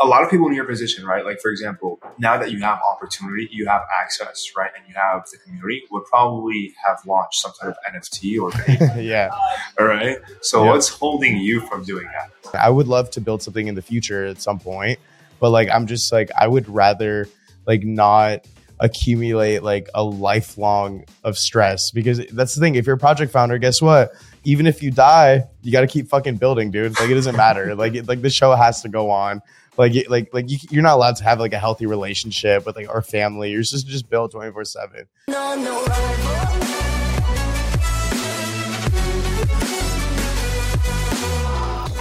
a lot of people in your position, right? Like, for example, now that you have opportunity, you have access, right? And you have the community, would probably have launched some type of NFT or yeah. All right. So, yeah. what's holding you from doing that? I would love to build something in the future at some point, but like, I'm just like, I would rather like not accumulate like a lifelong of stress because that's the thing. If you're a project founder, guess what? Even if you die, you got to keep fucking building, dude. Like, it doesn't matter. like, it, like the show has to go on like like like you, you're not allowed to have like a healthy relationship with like our family. You're just just built 24 seven.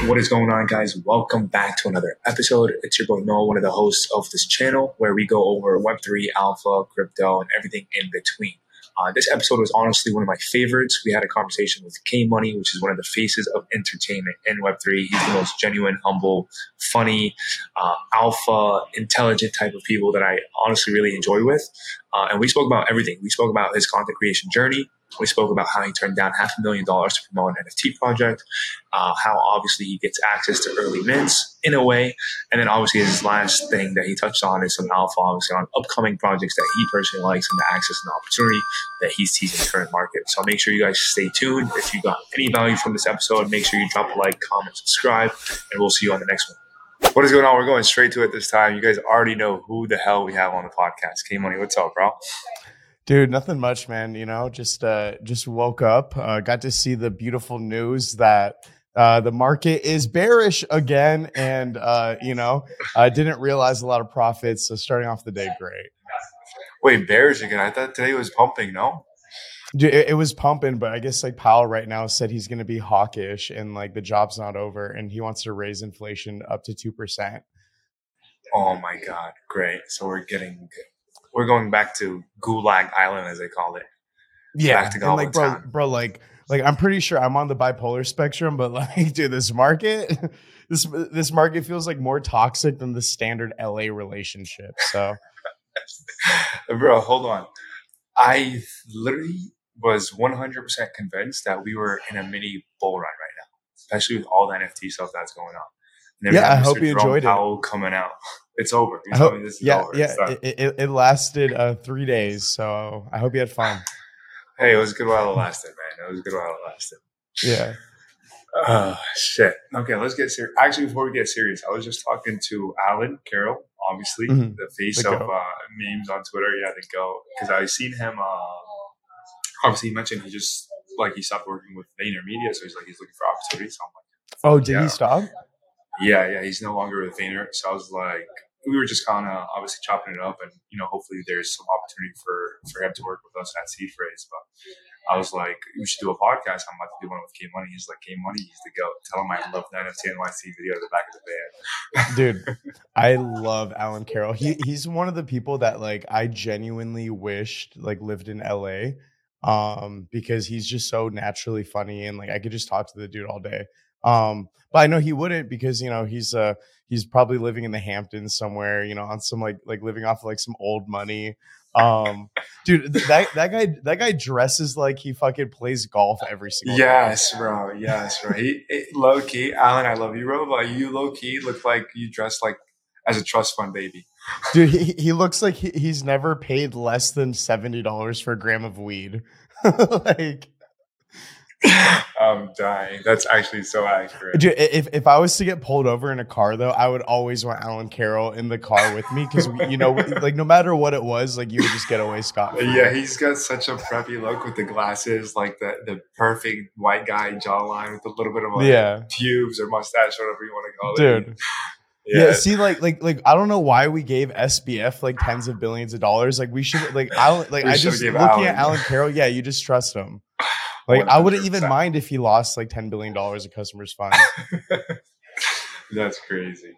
What is going on, guys? Welcome back to another episode. It's your boy Noah, one of the hosts of this channel, where we go over Web3, Alpha, crypto, and everything in between. Uh, this episode was honestly one of my favorites. We had a conversation with K Money, which is one of the faces of entertainment in Web3. He's the most genuine, humble, funny, uh, alpha, intelligent type of people that I honestly really enjoy with. Uh, and we spoke about everything. We spoke about his content creation journey. We spoke about how he turned down half a million dollars to promote an NFT project, uh, how obviously he gets access to early mints in a way, and then obviously his last thing that he touched on is some alpha, obviously on upcoming projects that he personally likes and the access and opportunity that he sees in the current market. So make sure you guys stay tuned. If you got any value from this episode, make sure you drop a like, comment, subscribe, and we'll see you on the next one. What is going on? We're going straight to it this time. You guys already know who the hell we have on the podcast. K Money, what's up, bro? Dude, nothing much, man. You know, just uh, just woke up, uh, got to see the beautiful news that uh, the market is bearish again, and uh, you know, I didn't realize a lot of profits. So starting off the day, great. Wait, bearish again? I thought today was pumping. No, Dude, it, it was pumping, but I guess like Powell right now said he's going to be hawkish, and like the job's not over, and he wants to raise inflation up to two percent. Oh my god, great! So we're getting we're going back to Gulag Island, as they call it. Yeah, and like bro, bro, like, like I'm pretty sure I'm on the bipolar spectrum, but like, dude, this market, this this market feels like more toxic than the standard LA relationship. So, bro, hold on. I literally was 100% convinced that we were in a mini bull run right now, especially with all the NFT stuff that's going on. yeah, I hope you enjoyed Powell it. Coming out. It's over. Hope, yeah, over. yeah. It, it, it, lasted uh, three days, so I hope you had fun. hey, it was a good while it lasted, man. It was a good while it lasted. Yeah. Oh shit. Okay, let's get serious. Actually, before we get serious, I was just talking to Alan Carroll, obviously mm-hmm. the face the of uh, memes on Twitter. Yeah, the go because I seen him. Uh, obviously, he mentioned he just like he stopped working with VaynerMedia, so he's like he's looking for opportunities. So I'm like, oh, did yeah. he stop? Yeah, yeah, he's no longer with Vayner. So I was like, we were just kind of obviously chopping it up, and you know, hopefully there's some opportunity for for him to work with us at Seed Phrase. But I was like, we should do a podcast. I'm about to do one with K Money. He's like, K Money, he's the go. Tell him I love the NFT NYC video at the back of the band. Dude, I love Alan Carroll. He he's one of the people that like I genuinely wished like lived in LA um because he's just so naturally funny and like I could just talk to the dude all day. Um, but I know he wouldn't because you know he's uh he's probably living in the Hamptons somewhere, you know, on some like like living off of, like some old money. Um, dude, that that guy that guy dresses like he fucking plays golf every single. Day. Yes, day. bro. Yes, bro. He, he low key, Alan. I love you, bro. But you low key look like you dress like as a trust fund baby. Dude, he, he looks like he, he's never paid less than seventy dollars for a gram of weed. like I'm dying. That's actually so accurate. Dude, if, if I was to get pulled over in a car, though, I would always want Alan Carroll in the car with me because, you know, like no matter what it was, like you would just get away scot Yeah, he's got such a preppy look with the glasses, like the, the perfect white guy jawline with a little bit of like yeah. pubes or mustache, whatever you want to call it. Dude. Yeah. yeah. see, like, like, like, I don't know why we gave SBF like tens of billions of dollars. Like, we should, like, Alan, like, we I just looking Alan. at Alan Carroll. Yeah, you just trust him. Like 100%. I wouldn't even mind if he lost like ten billion dollars of customers' funds. That's crazy.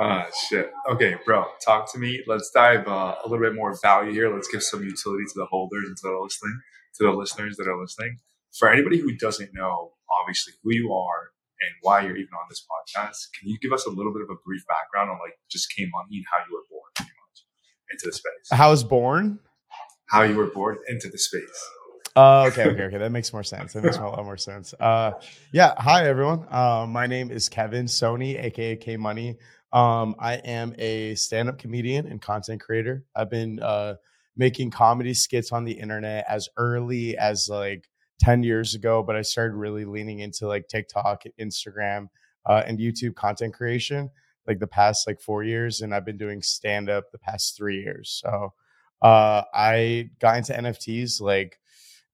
Uh shit. Okay, bro, talk to me. Let's dive uh, a little bit more value here. Let's give some utility to the holders and to the listening, to the listeners that are listening. For anybody who doesn't know, obviously who you are and why you're even on this podcast, can you give us a little bit of a brief background on like just came on and how you were born pretty much into the space? How I was born? How you were born into the space. Uh, okay, okay, okay. That makes more sense. That makes a lot more sense. Uh, yeah. Hi, everyone. Uh, my name is Kevin Sony, aka K Money. Um, I am a stand-up comedian and content creator. I've been uh, making comedy skits on the internet as early as like 10 years ago, but I started really leaning into like TikTok, Instagram, uh, and YouTube content creation like the past like four years. And I've been doing stand up the past three years. So uh, I got into NFTs like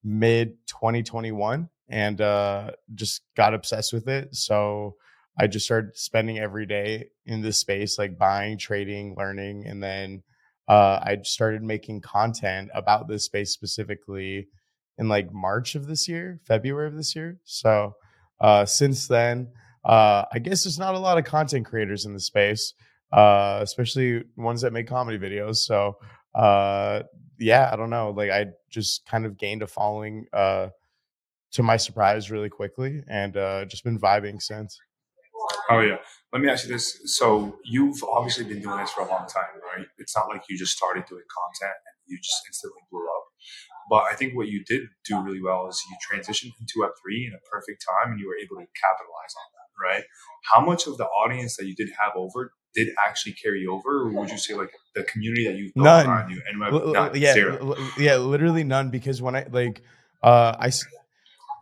mid 2021 and uh, just got obsessed with it. So I just started spending every day in this space, like buying, trading, learning, and then uh, I started making content about this space specifically in like March of this year, February of this year. So uh, since then, uh, I guess there's not a lot of content creators in the space, uh, especially ones that make comedy videos. So uh, yeah, I don't know. Like I just kind of gained a following uh, to my surprise really quickly, and uh, just been vibing since. Oh yeah. Let me ask you this. So you've obviously been doing this for a long time, right? It's not like you just started doing content and you just instantly blew up. But I think what you did do really well is you transitioned into Web3 in a perfect time and you were able to capitalize on that, right? How much of the audience that you did have over did actually carry over, or would you say like the community that you've built none. around you and L- yeah, l- yeah, literally none. Because when I like, uh, I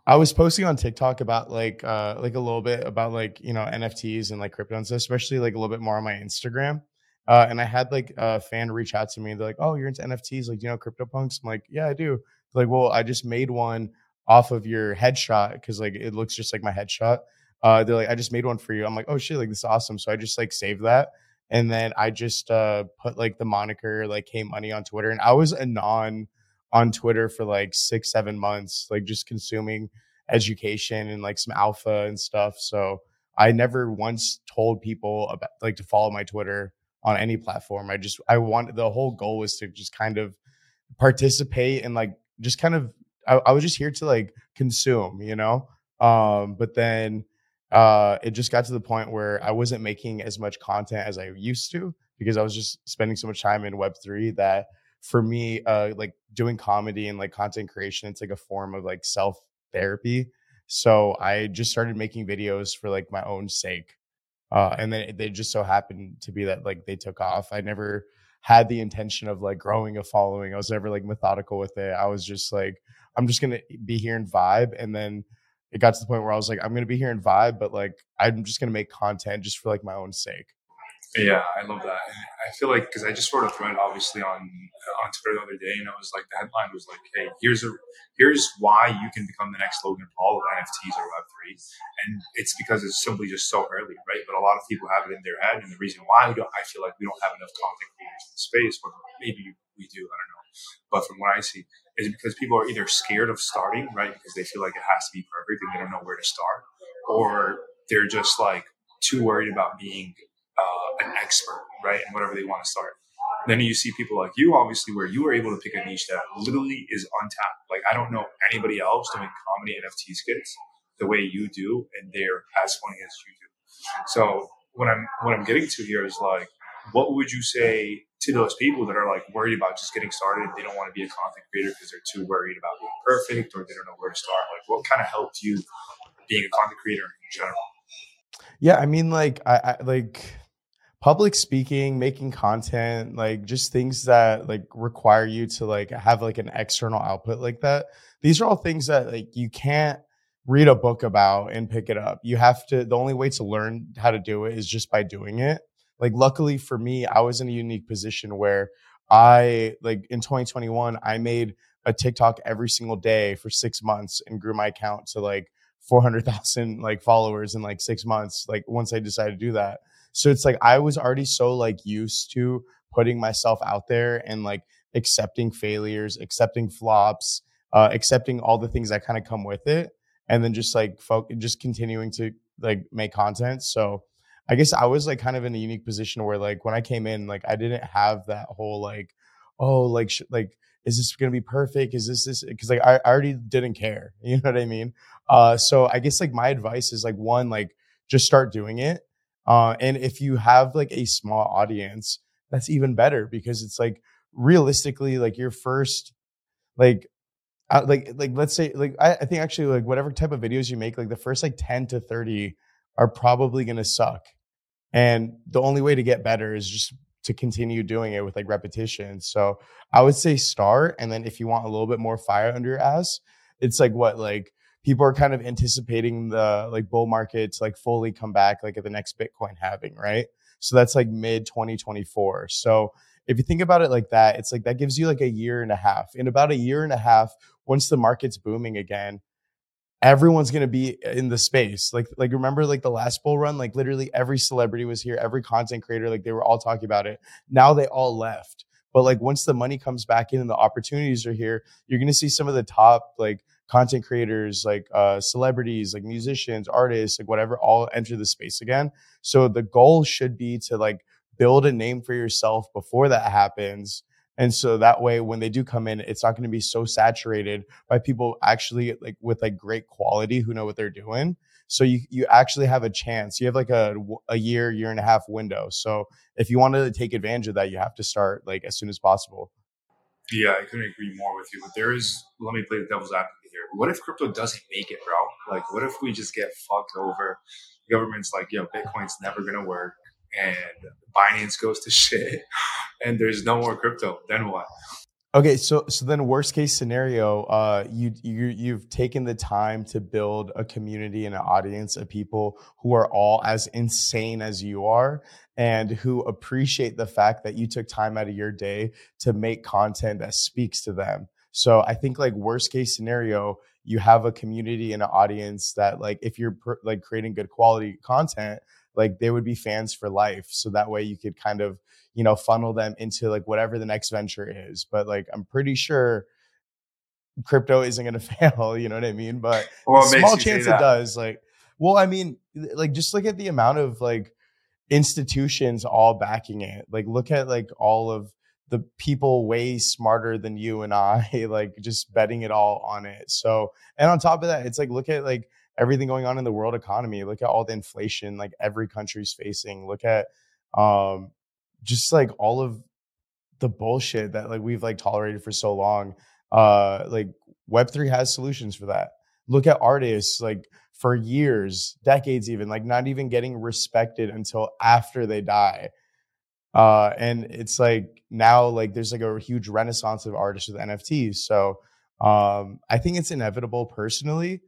I was posting on TikTok about like uh like a little bit about like you know NFTs and like crypto and stuff, especially like a little bit more on my Instagram. Uh, and I had like a fan reach out to me. They're like, "Oh, you're into NFTs? Like, do you know CryptoPunks?" I'm like, "Yeah, I do." They're like, "Well, I just made one off of your headshot because like it looks just like my headshot." Uh, they're like, "I just made one for you." I'm like, "Oh shit, like this is awesome!" So I just like saved that, and then I just uh put like the moniker like K Money on Twitter, and I was a non on Twitter for like six, seven months, like just consuming education and like some alpha and stuff. So I never once told people about like to follow my Twitter on any platform. I just I wanted the whole goal was to just kind of participate and like just kind of I, I was just here to like consume, you know. Um, but then uh it just got to the point where I wasn't making as much content as I used to because I was just spending so much time in web 3 that for me uh like doing comedy and like content creation it's like a form of like self therapy. So I just started making videos for like my own sake. Uh, and then they just so happened to be that like they took off. I never had the intention of like growing a following. I was never like methodical with it. I was just like, I'm just gonna be here and vibe. And then it got to the point where I was like, I'm gonna be here and vibe, but like I'm just gonna make content just for like my own sake. Yeah, I love that. I feel like because I just wrote a thread obviously on uh, on Twitter the other day, and I was like, the headline was like, "Hey, here's a here's why you can become the next Logan Paul of NFTs or Web three, and it's because it's simply just so early, right? But a lot of people have it in their head, and the reason why we don't, I feel like we don't have enough content creators in the space, or maybe we do, I don't know. But from what I see, is because people are either scared of starting, right, because they feel like it has to be perfect and they don't know where to start, or they're just like too worried about being uh, an expert, right, and whatever they want to start. Then you see people like you, obviously, where you were able to pick a niche that literally is untapped. Like I don't know anybody else doing comedy NFT skits the way you do, and they're as funny as you do. So what I'm what I'm getting to here is like, what would you say to those people that are like worried about just getting started? They don't want to be a content creator because they're too worried about being perfect, or they don't know where to start. Like, what kind of helped you being a content creator in general? Yeah, I mean, like I, I like public speaking making content like just things that like require you to like have like an external output like that these are all things that like you can't read a book about and pick it up you have to the only way to learn how to do it is just by doing it like luckily for me i was in a unique position where i like in 2021 i made a tiktok every single day for six months and grew my account to like 400000 like followers in like six months like once i decided to do that so it's like I was already so like used to putting myself out there and like accepting failures, accepting flops, uh, accepting all the things that kind of come with it, and then just like fo- just continuing to like make content. So I guess I was like kind of in a unique position where like when I came in, like I didn't have that whole like, oh, like sh- like is this to be perfect? Is this this? Because like I, I already didn't care. You know what I mean? Uh, so I guess like my advice is like one, like just start doing it. Uh, and if you have like a small audience, that's even better because it's like realistically, like your first, like, uh, like, like let's say, like I, I think actually, like whatever type of videos you make, like the first like ten to thirty are probably gonna suck. And the only way to get better is just to continue doing it with like repetition. So I would say start. And then if you want a little bit more fire under your ass, it's like what, like people are kind of anticipating the like bull market to like fully come back like at the next Bitcoin halving, right? So that's like mid 2024. So if you think about it like that, it's like that gives you like a year and a half. In about a year and a half, once the market's booming again, everyone's to be in the space. Like like remember like the last bull run, like literally every celebrity was here, every content creator, like they were all talking about it. Now they all left. But like once the money comes back in and the opportunities are here, you're to see some of the top like content creators, like uh, celebrities, like musicians, artists, like whatever, all enter the space again. So the goal should be to like build a name for yourself before that happens. And so that way, when they do come in, it's not going to be so saturated by people actually like with like great quality who know what they're doing. So you you actually have a chance. You have like a a year, year and a half window. So if you wanted to take advantage of that, you have to start like as soon as possible. Yeah, I couldn't agree more with you. But there is, let me play the devil's advocate here. What if crypto doesn't make it, bro? Like, what if we just get fucked over? The government's like, yo, Bitcoin's never gonna work, and Binance goes to shit, and there's no more crypto. Then what? Okay, so so then worst case scenario, uh, you you you've taken the time to build a community and an audience of people who are all as insane as you are, and who appreciate the fact that you took time out of your day to make content that speaks to them. So I think like worst case scenario, you have a community and an audience that like if you're pr- like creating good quality content, like they would be fans for life. So that way you could kind of you know funnel them into like whatever the next venture is. But like i'm pretty sure crypto isn't going to fail you know what i mean? But well, small chance it does like well i mean like just look at the amount of like institutions all backing it. Like look at like all of the people way smarter than you and i like just betting it all on it. So and on top of that it's like look at like everything going on in the world economy look at all the inflation like every country's facing look at um just like all of the bullshit that like we've like tolerated for so long uh like web3 has solutions for that. Look at artists like for years decades even like not even getting respected until after they die. Uh and it's like now like there's like a huge renaissance of artists with nfts so um i think it's inevitable personally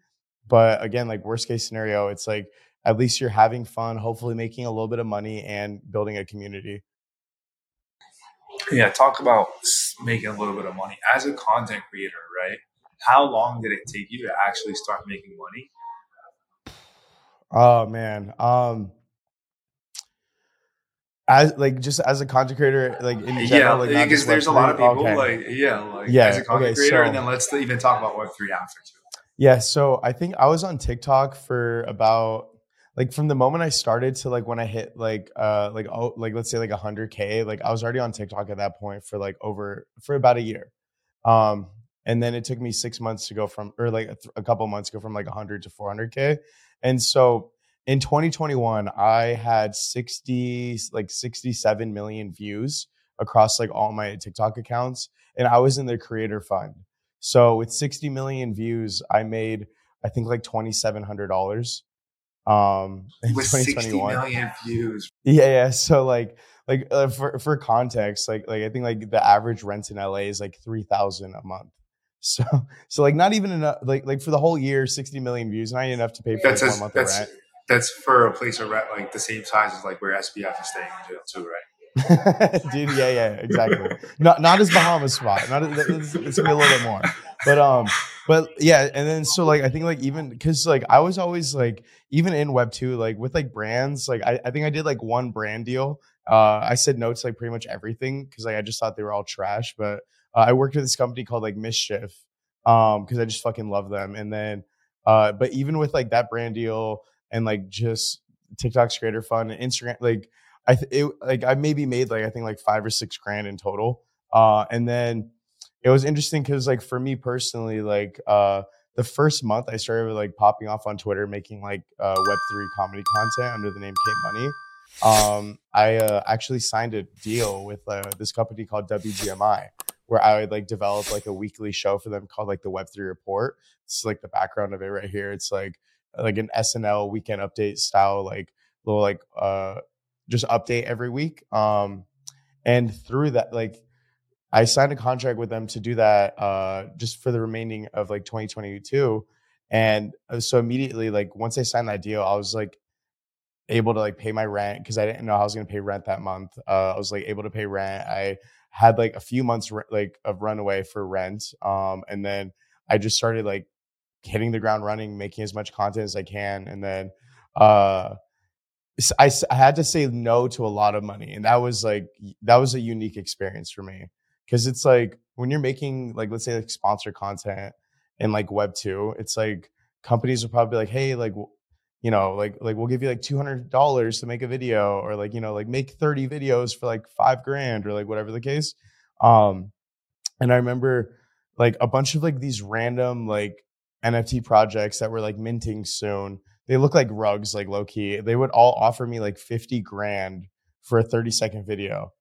but again like worst case scenario it's like at least you're having fun hopefully making a little bit of money and building a community yeah, talk about making a little bit of money as a content creator, right? How long did it take you to actually start making money? Oh man, um, as like just as a content creator, like in general, yeah, like because there's a lot of people okay. like yeah, like yeah, as a content okay, creator, so, and then let's even talk about Web three after too. Yeah, so I think I was on TikTok for about like from the moment I started to like when I hit like uh like oh like let's say like 100k like I was already on TikTok at that point for like over for about a year. Um and then it took me 6 months to go from or like a, th- a couple months to go from like 100 to 400k and so in 2021 I had 60 like 67 million views across like all my TikTok accounts and I was in the creator fund so with 60 million views I made I think like $2700 um in with sixty million views. Yeah yeah so like like uh, for for context like like i think like the average rent in la is like 3000 a month. So so like not even enough like like for the whole year 60 million views not enough to pay for that's like, one month that's, of rent. that's for a place of rent like the same size as like where SBF is staying in jail too right dude yeah yeah exactly. Not not as bahamas spot not it's, it's gonna be a little bit more. But um but yeah and then so like i think like even because like i was always like even in web 2 like with like brands like I, I think i did like one brand deal. Uh i said no to like pretty much everything because like i just thought they were all trash but uh, i worked with this company called like mischief um because i just fucking love them. And then uh but even with like that brand deal and like just tiktok's creator fund and instagram like I th- it, like I maybe made like I think like five or six grand in total. Uh, and then it was interesting because like for me personally, like uh, the first month I started like popping off on Twitter, making like uh, Web three comedy content under the name K Money. Um, I uh, actually signed a deal with uh, this company called WGMI, where I would like develop like a weekly show for them called like the Web three Report. This is like the background of it right here. It's like like an SNL weekend update style, like little like uh just update every week. Um, and through that, like I signed a contract with them to do that uh, just for the remaining of like 2022. And uh, so immediately, like once I signed that deal, I was like able to like pay my rent because I didn't know I was going to pay rent that month. Uh, I was like able to pay rent. I had like a few months like of runaway for rent, um, and then I just started like hitting the ground running, making as much content as I can, and then uh, I, I had to say no to a lot of money, and that was like that was a unique experience for me because it's like when you're making like let's say like sponsor content in like Web two, it's like companies will probably be like, hey, like you know, like like we'll give you like two hundred dollars to make a video, or like you know, like make thirty videos for like five grand, or like whatever the case. Um, and I remember like a bunch of like these random like NFT projects that were like minting soon. They look like rugs, like low key. They would all offer me like fifty grand for a thirty second video.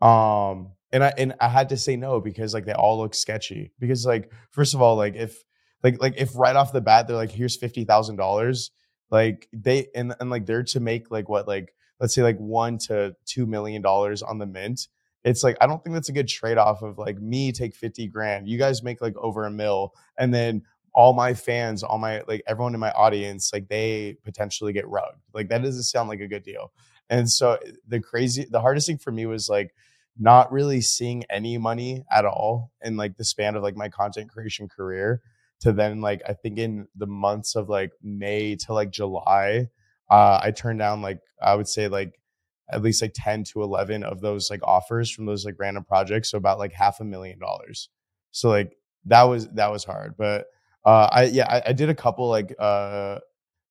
Um, and I and I had to say no because like they all look sketchy. Because like first of all, like if like like if right off the bat they're like here's fifty thousand dollars like they and, and like they're to make like what like let's say like one to two million dollars on the mint it's like i don't think that's a good trade-off of like me take 50 grand you guys make like over a mill and then all my fans all my like everyone in my audience like they potentially get rugged. Like that doesn't sound like a good deal. And so eh, the crazy the hardest thing for me was like not really seeing any money at all in like the span of like my content creation career to then like I think in the months of like May to like July, uh, I turned down like I would say like at least like 10 to 11 of those like offers from those like random projects so about like half a million dollars. So like that was that was hard. But uh i yeah i, I did a couple like uh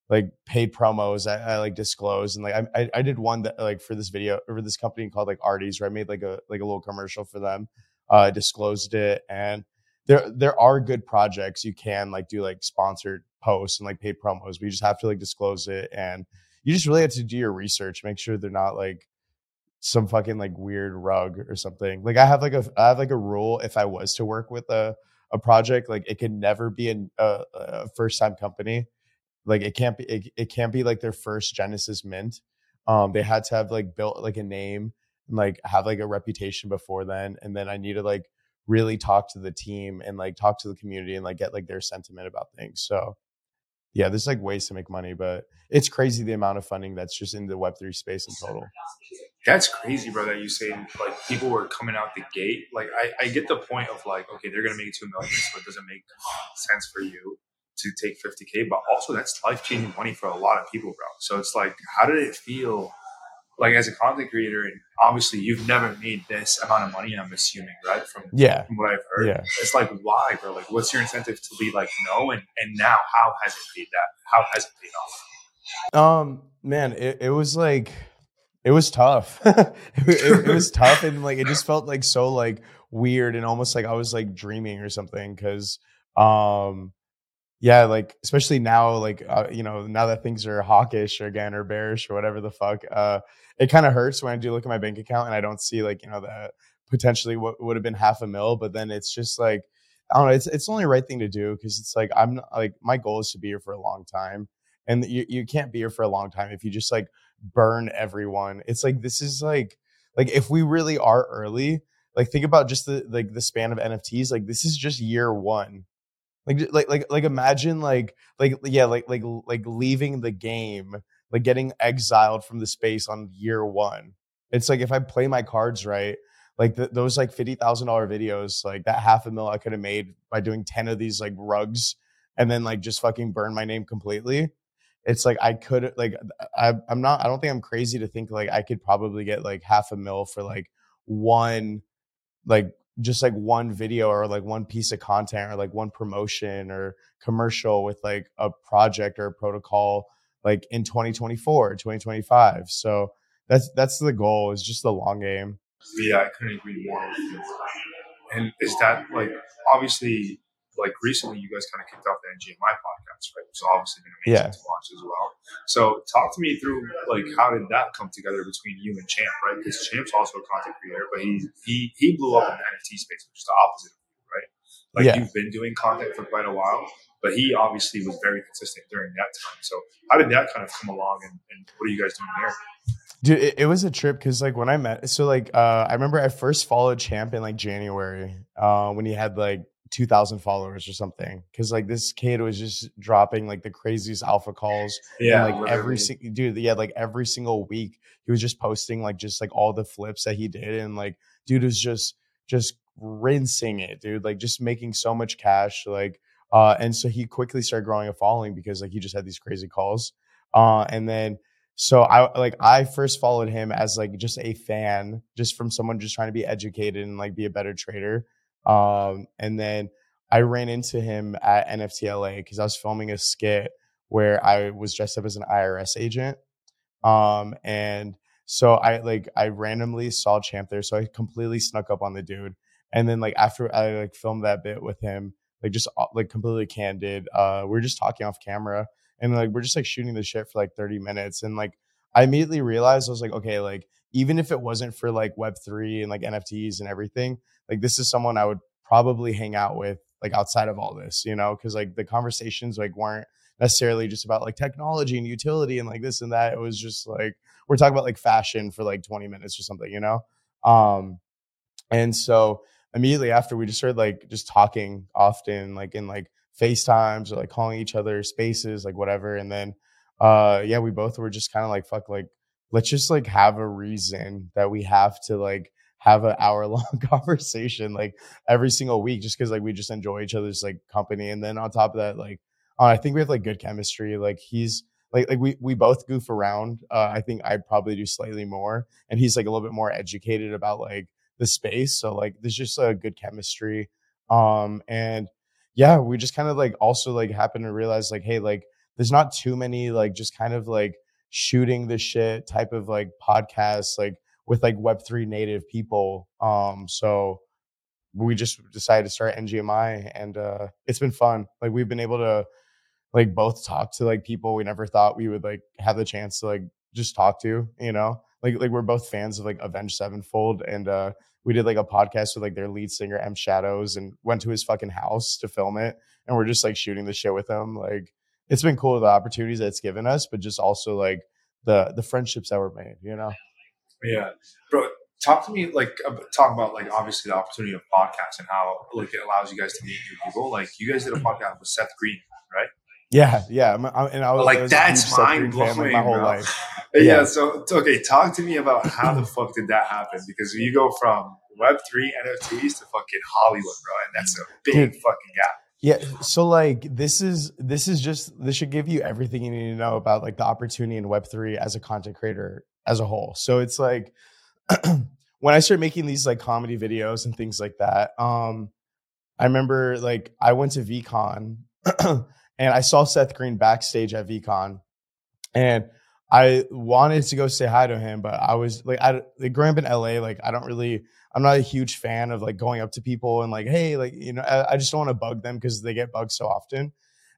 like paid promos I, I, like disclosed and like I, I did one that like for this video for this company called like Arties where I made like a like a little commercial for them. Uh, disclosed it and there there are good projects you can like do like sponsored posts and like paid promos, but you just have to like disclose it and you just really have to do your research, make sure they're not like some fucking like weird rug or something. Like I have like a I have like a rule if I was to work with a a project, like it can never be an, a, a first time company. Like it can't be it, it can't be like their first Genesis mint. Um, they had to have like built like a name and like have like a reputation before then, and then I needed like really talk to the team and like talk to the community and like get like their sentiment about things. So yeah, there's like ways to make money, but it's crazy the amount of funding that's just in the Web three space in total. That's crazy, bro. That you say like people were coming out the gate. Like I, I get the point of like, okay, they're gonna make two million, so it doesn't make sense for you to take 50k, but also that's life changing money for a lot of people, bro. So it's like, how did it feel like as a content creator, and obviously you've never made this amount of money. I'm assuming, right? From yeah, from what I've heard, yeah. It's like why, bro? Like, what's your incentive to be like no? And and now, how has it paid that? How has it paid off? Um, man, it, it was like it was tough. it, it, it was tough, and like it just felt like so like weird and almost like I was like dreaming or something because um yeah, like especially now, like uh, you know, now that things are hawkish again or bearish or whatever the fuck, uh, it kind of hurts when I do look at my bank account and I don't see like you know that potentially what would have been half a mil, but then it's just like I don't know, it's it's the only right thing to do because it's like I'm not, like my goal is to be here for a long time, and you you can't be here for a long time if you just like burn everyone. It's like this is like like if we really are early, like think about just the like the span of NFTs, like this is just year one like like like like imagine like like yeah like like like leaving the game like getting exiled from the space on year one. It's like if i play my cards right like those like $50000 videos like that half a mil i could have made by doing 10 of these like rugs and then like just fucking burn my name completely. It's like i could like I, i'm not i don't think i'm crazy to think like i could probably get like half a mil for like one like just like one video or like one piece of content or like one promotion or commercial with like a project or a protocol like in 2024 2025 so that's that's the goal is just the long game. Yeah i couldn't agree more and is that like obviously like recently you guys kind of kicked off the NGMI podcast, right? Which obviously been amazing yeah. to watch as well. So talk to me through like how did that come together between you and Champ, right? Because Champ's also a content creator, but he he he blew up in the NFT space, which is the opposite of you, right? Like yeah. you've been doing content for quite a while, but he obviously was very consistent during that time. So how did that kind of come along and, and what are you guys doing there? Dude, it, it was a trip because like when I met, so like uh, I remember I first followed Champ in like January uh, when he had like 2,000 followers or something. Because like this kid was just dropping like the craziest alpha calls. Yeah, and, like every single dude, yeah, like every single week he was just posting like just like all the flips that he did, and like dude was just just rinsing it, dude. Like just making so much cash, like. Uh, and so he quickly started growing a following because like he just had these crazy calls. Uh, and then so I like I first followed him as like just a fan, just from someone just trying to be educated and like be a better trader. Um, and then I ran into him at NFTLA because I was filming a skit where I was dressed up as an IRS agent. Um, and so I like I randomly saw Champ there, so I completely snuck up on the dude. And then like after I like filmed that bit with him, like just uh, like completely candid, uh, we are just talking off camera and like we're just like shooting the shit for like 30 minutes and like i immediately realized i was like okay like even if it wasn't for like web3 and like nfts and everything like this is someone i would probably hang out with like outside of all this you know because like the conversations like weren't necessarily just about like technology and utility and like this and that it was just like we're talking about like fashion for like 20 minutes or something you know um and so immediately after we just started like just talking often like in like FaceTimes or like calling each other spaces, like whatever. And then uh yeah, we both were just kind of like, fuck, like, let's just like have a reason that we have to like have an hour long conversation like every single week just because like we just enjoy each other's like company. And then on top of that, like uh, I think we have like good chemistry. Like he's like like we we both goof around. Uh, I think I probably do slightly more, and he's like a little bit more educated about like the space. So like there's just a good chemistry. Um and yeah, we just kind of like also like happen to realize like, hey, like there's not too many like just kind of like shooting the shit type of like podcasts like with like web3 native people um so we just decided to start ngmi and uh it's been fun like we've been able to like both talk to like people we never thought we would like have the chance to like just talk to you know like like we're both fans of like avenged sevenfold and uh we did like a podcast with like their lead singer M Shadows and went to his fucking house to film it. And we're just like shooting the shit with him. Like it's been cool the opportunities that it's given us, but just also like the the friendships that were made, you know? Yeah. Bro, talk to me like talk about like obviously the opportunity of podcasts and how like it allows you guys to meet new people. Like you guys did a podcast with Seth Green, right? Yeah, yeah, I'm, I'm, and I was like I was that's mind blowing, my whole bro. life. Yeah. yeah. so okay, talk to me about how the fuck did that happen? Because you go from Web three NFTs to fucking Hollywood, bro, and that's a big Dude, fucking gap. Yeah, so like this is this is just this should give you everything you need to know about like the opportunity in Web three as a content creator as a whole. So it's like when I started making these like comedy videos and things like that. Um, I remember like I went to VeeCon and I saw Seth Green backstage at VeeCon and I wanted to go say hi to him, but I was like, I like growing up in LA, like I don't really, I'm not a huge fan of like going up to people and like, hey, like you know, I, I just don't want to bug them because they get bugged so often.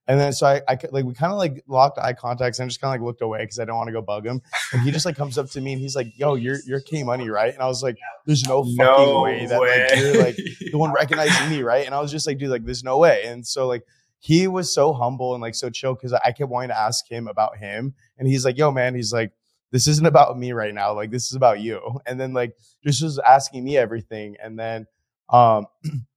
And then so I, I like we kind of like locked eye contacts and just kind of like looked away because I don't want to go bug him. And he just like comes up to me and he's like, "Yo, you're you're K Money, right?" And I was like, "There's no fucking no way that way. like you're like the one recognizing me, right?" And I was just like, "Dude, like there's no way." And so like he was so humble and like so chill because I kept wanting to ask him about him, and he's like, "Yo, man," he's like, "This isn't about me right now. Like, this is about you." And then like just was asking me everything, and then um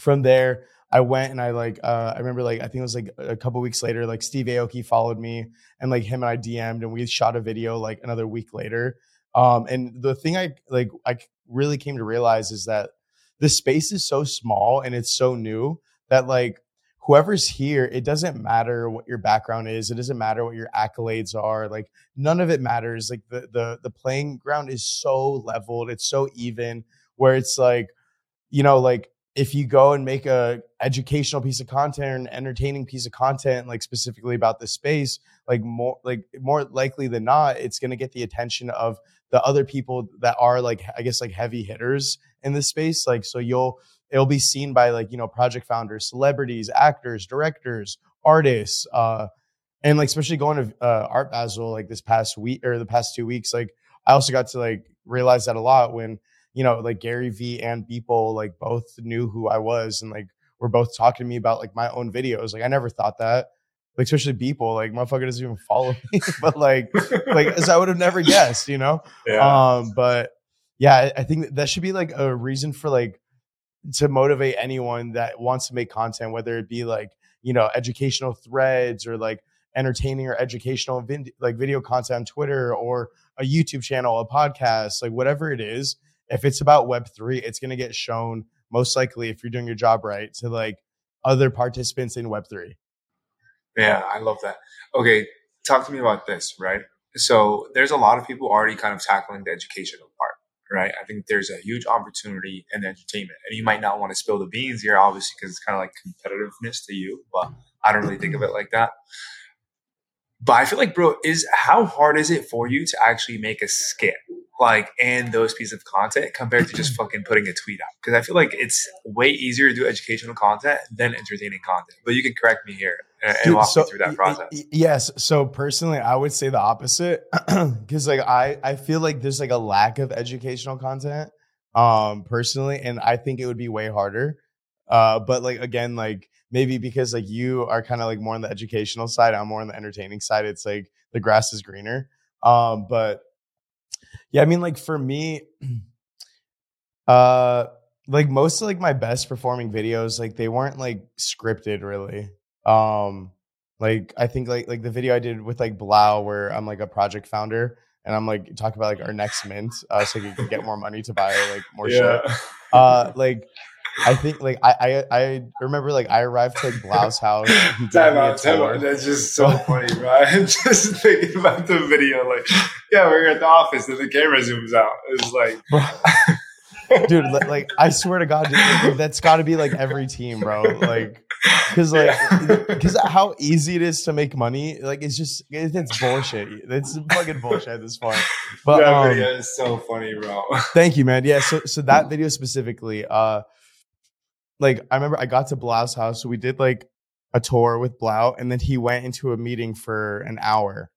from there. I went and I like uh, I remember like I think it was like a couple weeks later like Steve Aoki followed me and like him and I DM'd and we shot a video like another week later. Um, and the thing I like I really came to realize is that the space is so small and it's so new that like whoever's here, it doesn't matter what your background is. It doesn't matter what your accolades are. Like none of it matters. Like the the the playing ground is so leveled. It's so even where it's like, you know, like if you go and make a educational piece of content or an entertaining piece of content like specifically about the space like more like more likely than not it's going to get the attention of the other people that are like i guess like heavy hitters in this space like so you'll it'll be seen by like you know project founders celebrities actors directors artists uh and like especially going to uh, art basel like this past week or the past two weeks like i also got to like realize that a lot when you know like gary vee and people like both knew who i was and like were both talking to me about like my own videos like i never thought that like especially people like motherfucker doesn't even follow me, but like like as I would have never guessed, you know. Yeah. Um, but yeah, I, I think that should be like a reason for like to motivate anyone that wants to make content, whether it be like you know educational threads or like entertaining or educational vid- like video content on Twitter or a YouTube channel, a podcast, like whatever it is. If it's about Web three, it's going to get shown most likely if you're doing your job right to like other participants in Web three. Yeah, I love that. Okay, talk to me about this, right? So there's a lot of people already kind of tackling the educational part, right? I think there's a huge opportunity in entertainment, and you might not want to spill the beans here, obviously, because it's kind of like competitiveness to you, but I don't really think of it like that. But I feel like, bro, is how hard is it for you to actually make a skit like and those pieces of content compared to just fucking putting a tweet out? Because I feel like it's way easier to do educational content than entertaining content. But you can correct me here and, and walk so- me through that process. Yes. So personally, I would say the opposite because like I I feel like there's like a lack of educational content um personally, and I think it would be way harder. Uh, but like again, like maybe because like you are kind of like more on the educational side, I'm more on the entertaining side. It's like the grass is greener. Um, but yeah, I mean, like for me, uh, like most of like my best performing videos, like they weren't like scripted really. Um, like I think like like the video I did with like Blau, where I'm like a project founder and I'm like talking about like our next mint, uh, so you can get more money to buy like more shit. Uh, like I think like I I, I remember like I arrived to like Blau's house. Time out, time out. That's just so funny, bro. I'm just thinking about the video. Like, yeah, we're at the office and the camera zooms out. It's like, dude li- like i swear to god dude, that's got to be like every team bro. Like because like because how easy it is to make money like it's just it- it's bullshit. It's fucking bullshit at this point. But that um, video is so funny, bro. thank you man. Yeah so so that video specifically uh like i remember i got to blau's house. So we did like a tour with blau and then he went into a meeting for an hour.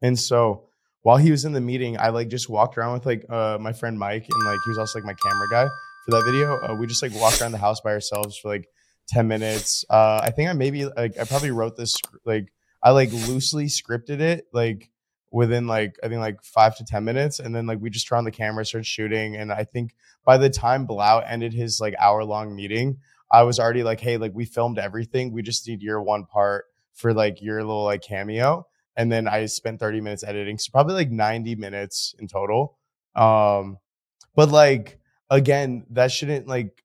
And so while he was in the meeting i like just walked around with like uh my friend mike and like he was also like my camera guy for that video. Uh, we just like walked around the house by ourselves for like 10 minutes. Uh i think i maybe like i probably wrote this like i like loosely scripted it like within like i think like five to ten minutes. And then like we just turned on the camera started shooting. And i think by the time blau ended his like hour long meeting i was already like hey like we filmed everything. We just need your one part for like your little like cameo and then i spent 30 minutes editing so probably like 90 minutes in total. Um but like again that shouldn't like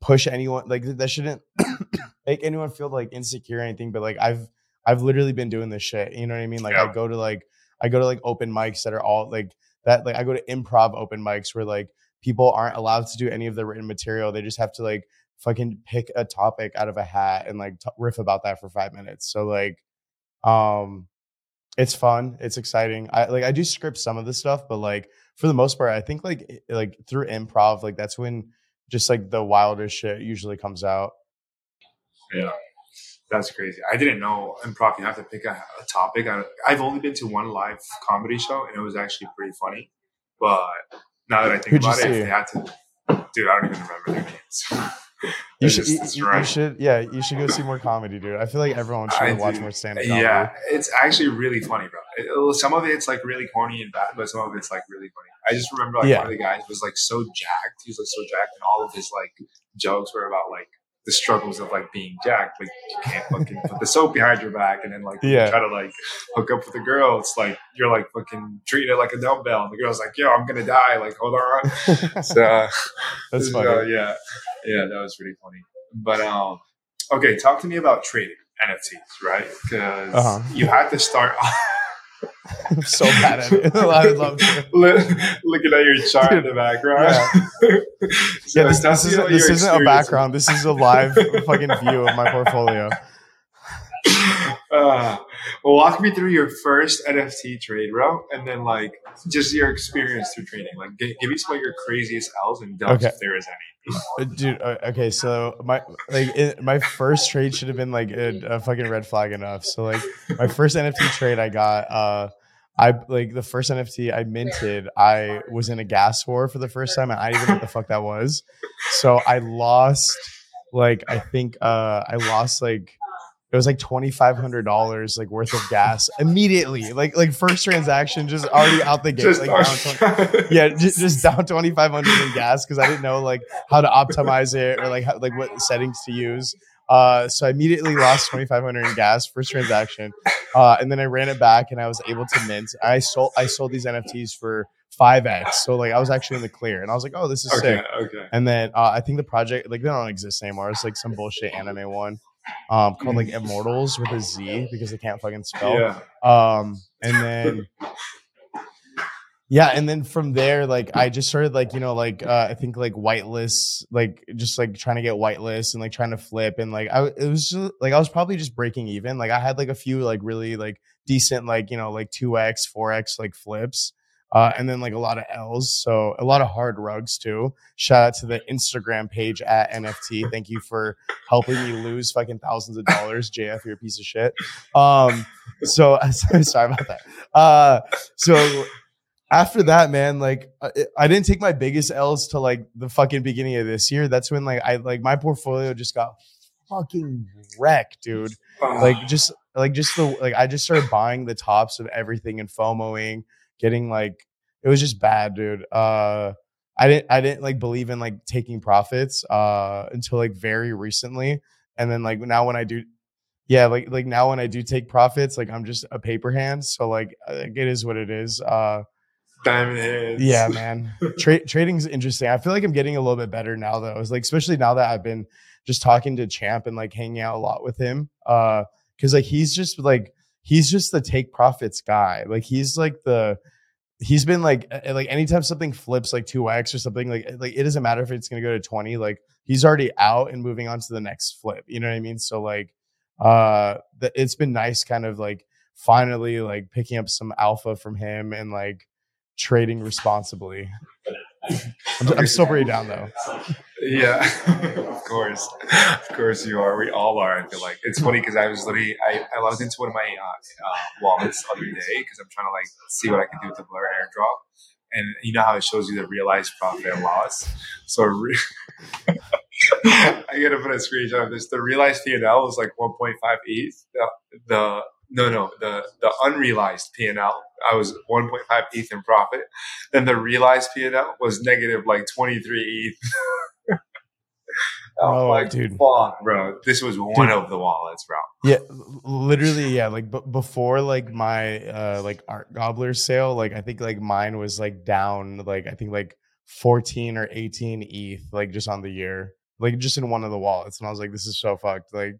push anyone like that shouldn't make anyone feel like insecure or anything but like i've i've literally been doing this shit you know what i mean? Like Yeah. i go to like i go to like open mics that are all like that like i go to improv open mics where like people aren't allowed to do any of the written material. They just have to like fucking pick a topic out of a hat and like t- riff about that for five minutes. So like um it's fun it's exciting i like i do script some of the stuff but like for the most part i think like like through improv like that's when just like the wildest shit usually comes out Yeah, that's crazy. I didn't know improv. You have to pick a, a topic. I, I've only been to one live comedy show, and it was actually pretty funny. But now that I think Who'd about it, they had to, dude, I don't even remember their names. you should you, you- should yeah you should go see more comedy dude i feel like everyone should I watch do. more stand-up comedy Yeah, it's actually really funny, bro. It- it- some of it's like really corny and bad, but some of it's like really funny. I just remember like Yeah. one of the guys was like so jacked. He was like so jacked, and all of his like jokes were about like the struggles of like being jacked. Like you can't fucking put the soap behind your back, and then like Yeah. try to like hook up with a girl. It's like you're like fucking treating it like a dumbbell. And the girl's like, "Yo, I'm gonna die." Like, hold on. So that's so, funny yeah, yeah, that was really funny. But um, okay, talk to me about trading NFTs, right? Because Uh-huh. you had to start i'm so bad at it. I would love to looking at your chart in the background. So yeah this, this isn't this isn't a background. This is a live fucking view of my portfolio Uh, well, walk me through your first NFT trade, bro, and then like just your experience through trading. Like, gi- give me some of your craziest L's and dubs Okay. if there is any. Uh, dude uh, okay so my like it, my first trade should have been like a, a fucking red flag enough so like my first nft trade i got uh i like the first nft i minted i was in a gas war for the first time and i didn't even know what the fuck that was so i lost like i think uh i lost like it was like twenty five hundred dollars like worth of gas immediately. Like like first transaction just already out the gate. Just like down 20 yeah, just, just down twenty five hundred in gas because I didn't know like how to optimize it or like how, like what settings to use. Uh, so I immediately lost twenty five hundred in gas first transaction, uh, and then I ran it back and I was able to mint. I sold I sold these NFTs for five x. So like I was actually in the clear, and I was like, oh, this is okay, sick. okay. And then uh, I think the project like they don't exist anymore. It's like some bullshit anime one, um, called like Immortals with a Z because they can't fucking spell. Yeah. Um, and then yeah, and then from there, like I just started like you know like uh, I think like whitelists, like just like trying to get whitelists and like trying to flip and like I it was just, like I was probably just breaking even. Like I had like a few like really like decent like you know like two x four x like flips. Uh, and then like a lot of L's, so a lot of hard rugs too. Shout out to the Instagram page at NFT. Thank you for helping me lose fucking thousands of dollars, JF. You're a piece of shit. Um, so sorry about that. Uh, so after that, man, like I, I didn't take my biggest L's to like the fucking beginning of this year. That's when like I like my portfolio just got fucking wrecked, dude. Like just like just the like I just started buying the tops of everything and FOMOing, getting like it was just bad, dude. Uh I didn't I didn't like believe in like taking profits uh until like very recently. And then like now when I do yeah, like like now when I do take profits, like I'm just a paper hand. So like, like it is what it is. Uh diamond yeah, man. Tra- trading's interesting. I feel like I'm getting a little bit better now, though. It's like, especially now that I've been just talking to Champ and like hanging out a lot with him. Uh, because like he's just like he's just the take profits guy. Like he's like the he's been like like anytime something flips like two x or something like like it doesn't matter if it's gonna go to twenty. Like he's already out and moving on to the next flip. You know what I mean? So like, uh, the, it's been nice, kind of like finally like picking up some alpha from him and like trading responsibly. I'm, I'm still pretty down though. Yeah, of course, of course you are. We all are. I feel like it's funny because I was literally I, I logged into one of my uh, uh, wallets the other day because I'm trying to like see what I can do with the Blur airdrop, and you know how it shows you the realized profit and loss. So re- I gotta put a screenshot of this. The realized PNL was like 1.5 ETH. The, the no no the the unrealized PNL I was 1.5 ETH in profit. Then the realized PNL was negative like 23 ETH. Oh, like, dude. fuck, bro. This was one of the wallets, bro. Yeah, literally, yeah. Like b- before, like my uh like art gobbler sale, like I think like mine was like down, like I think like 14 or 18 ETH, like just on the year, like just in one of the wallets, and I was like, this is so fucked, like.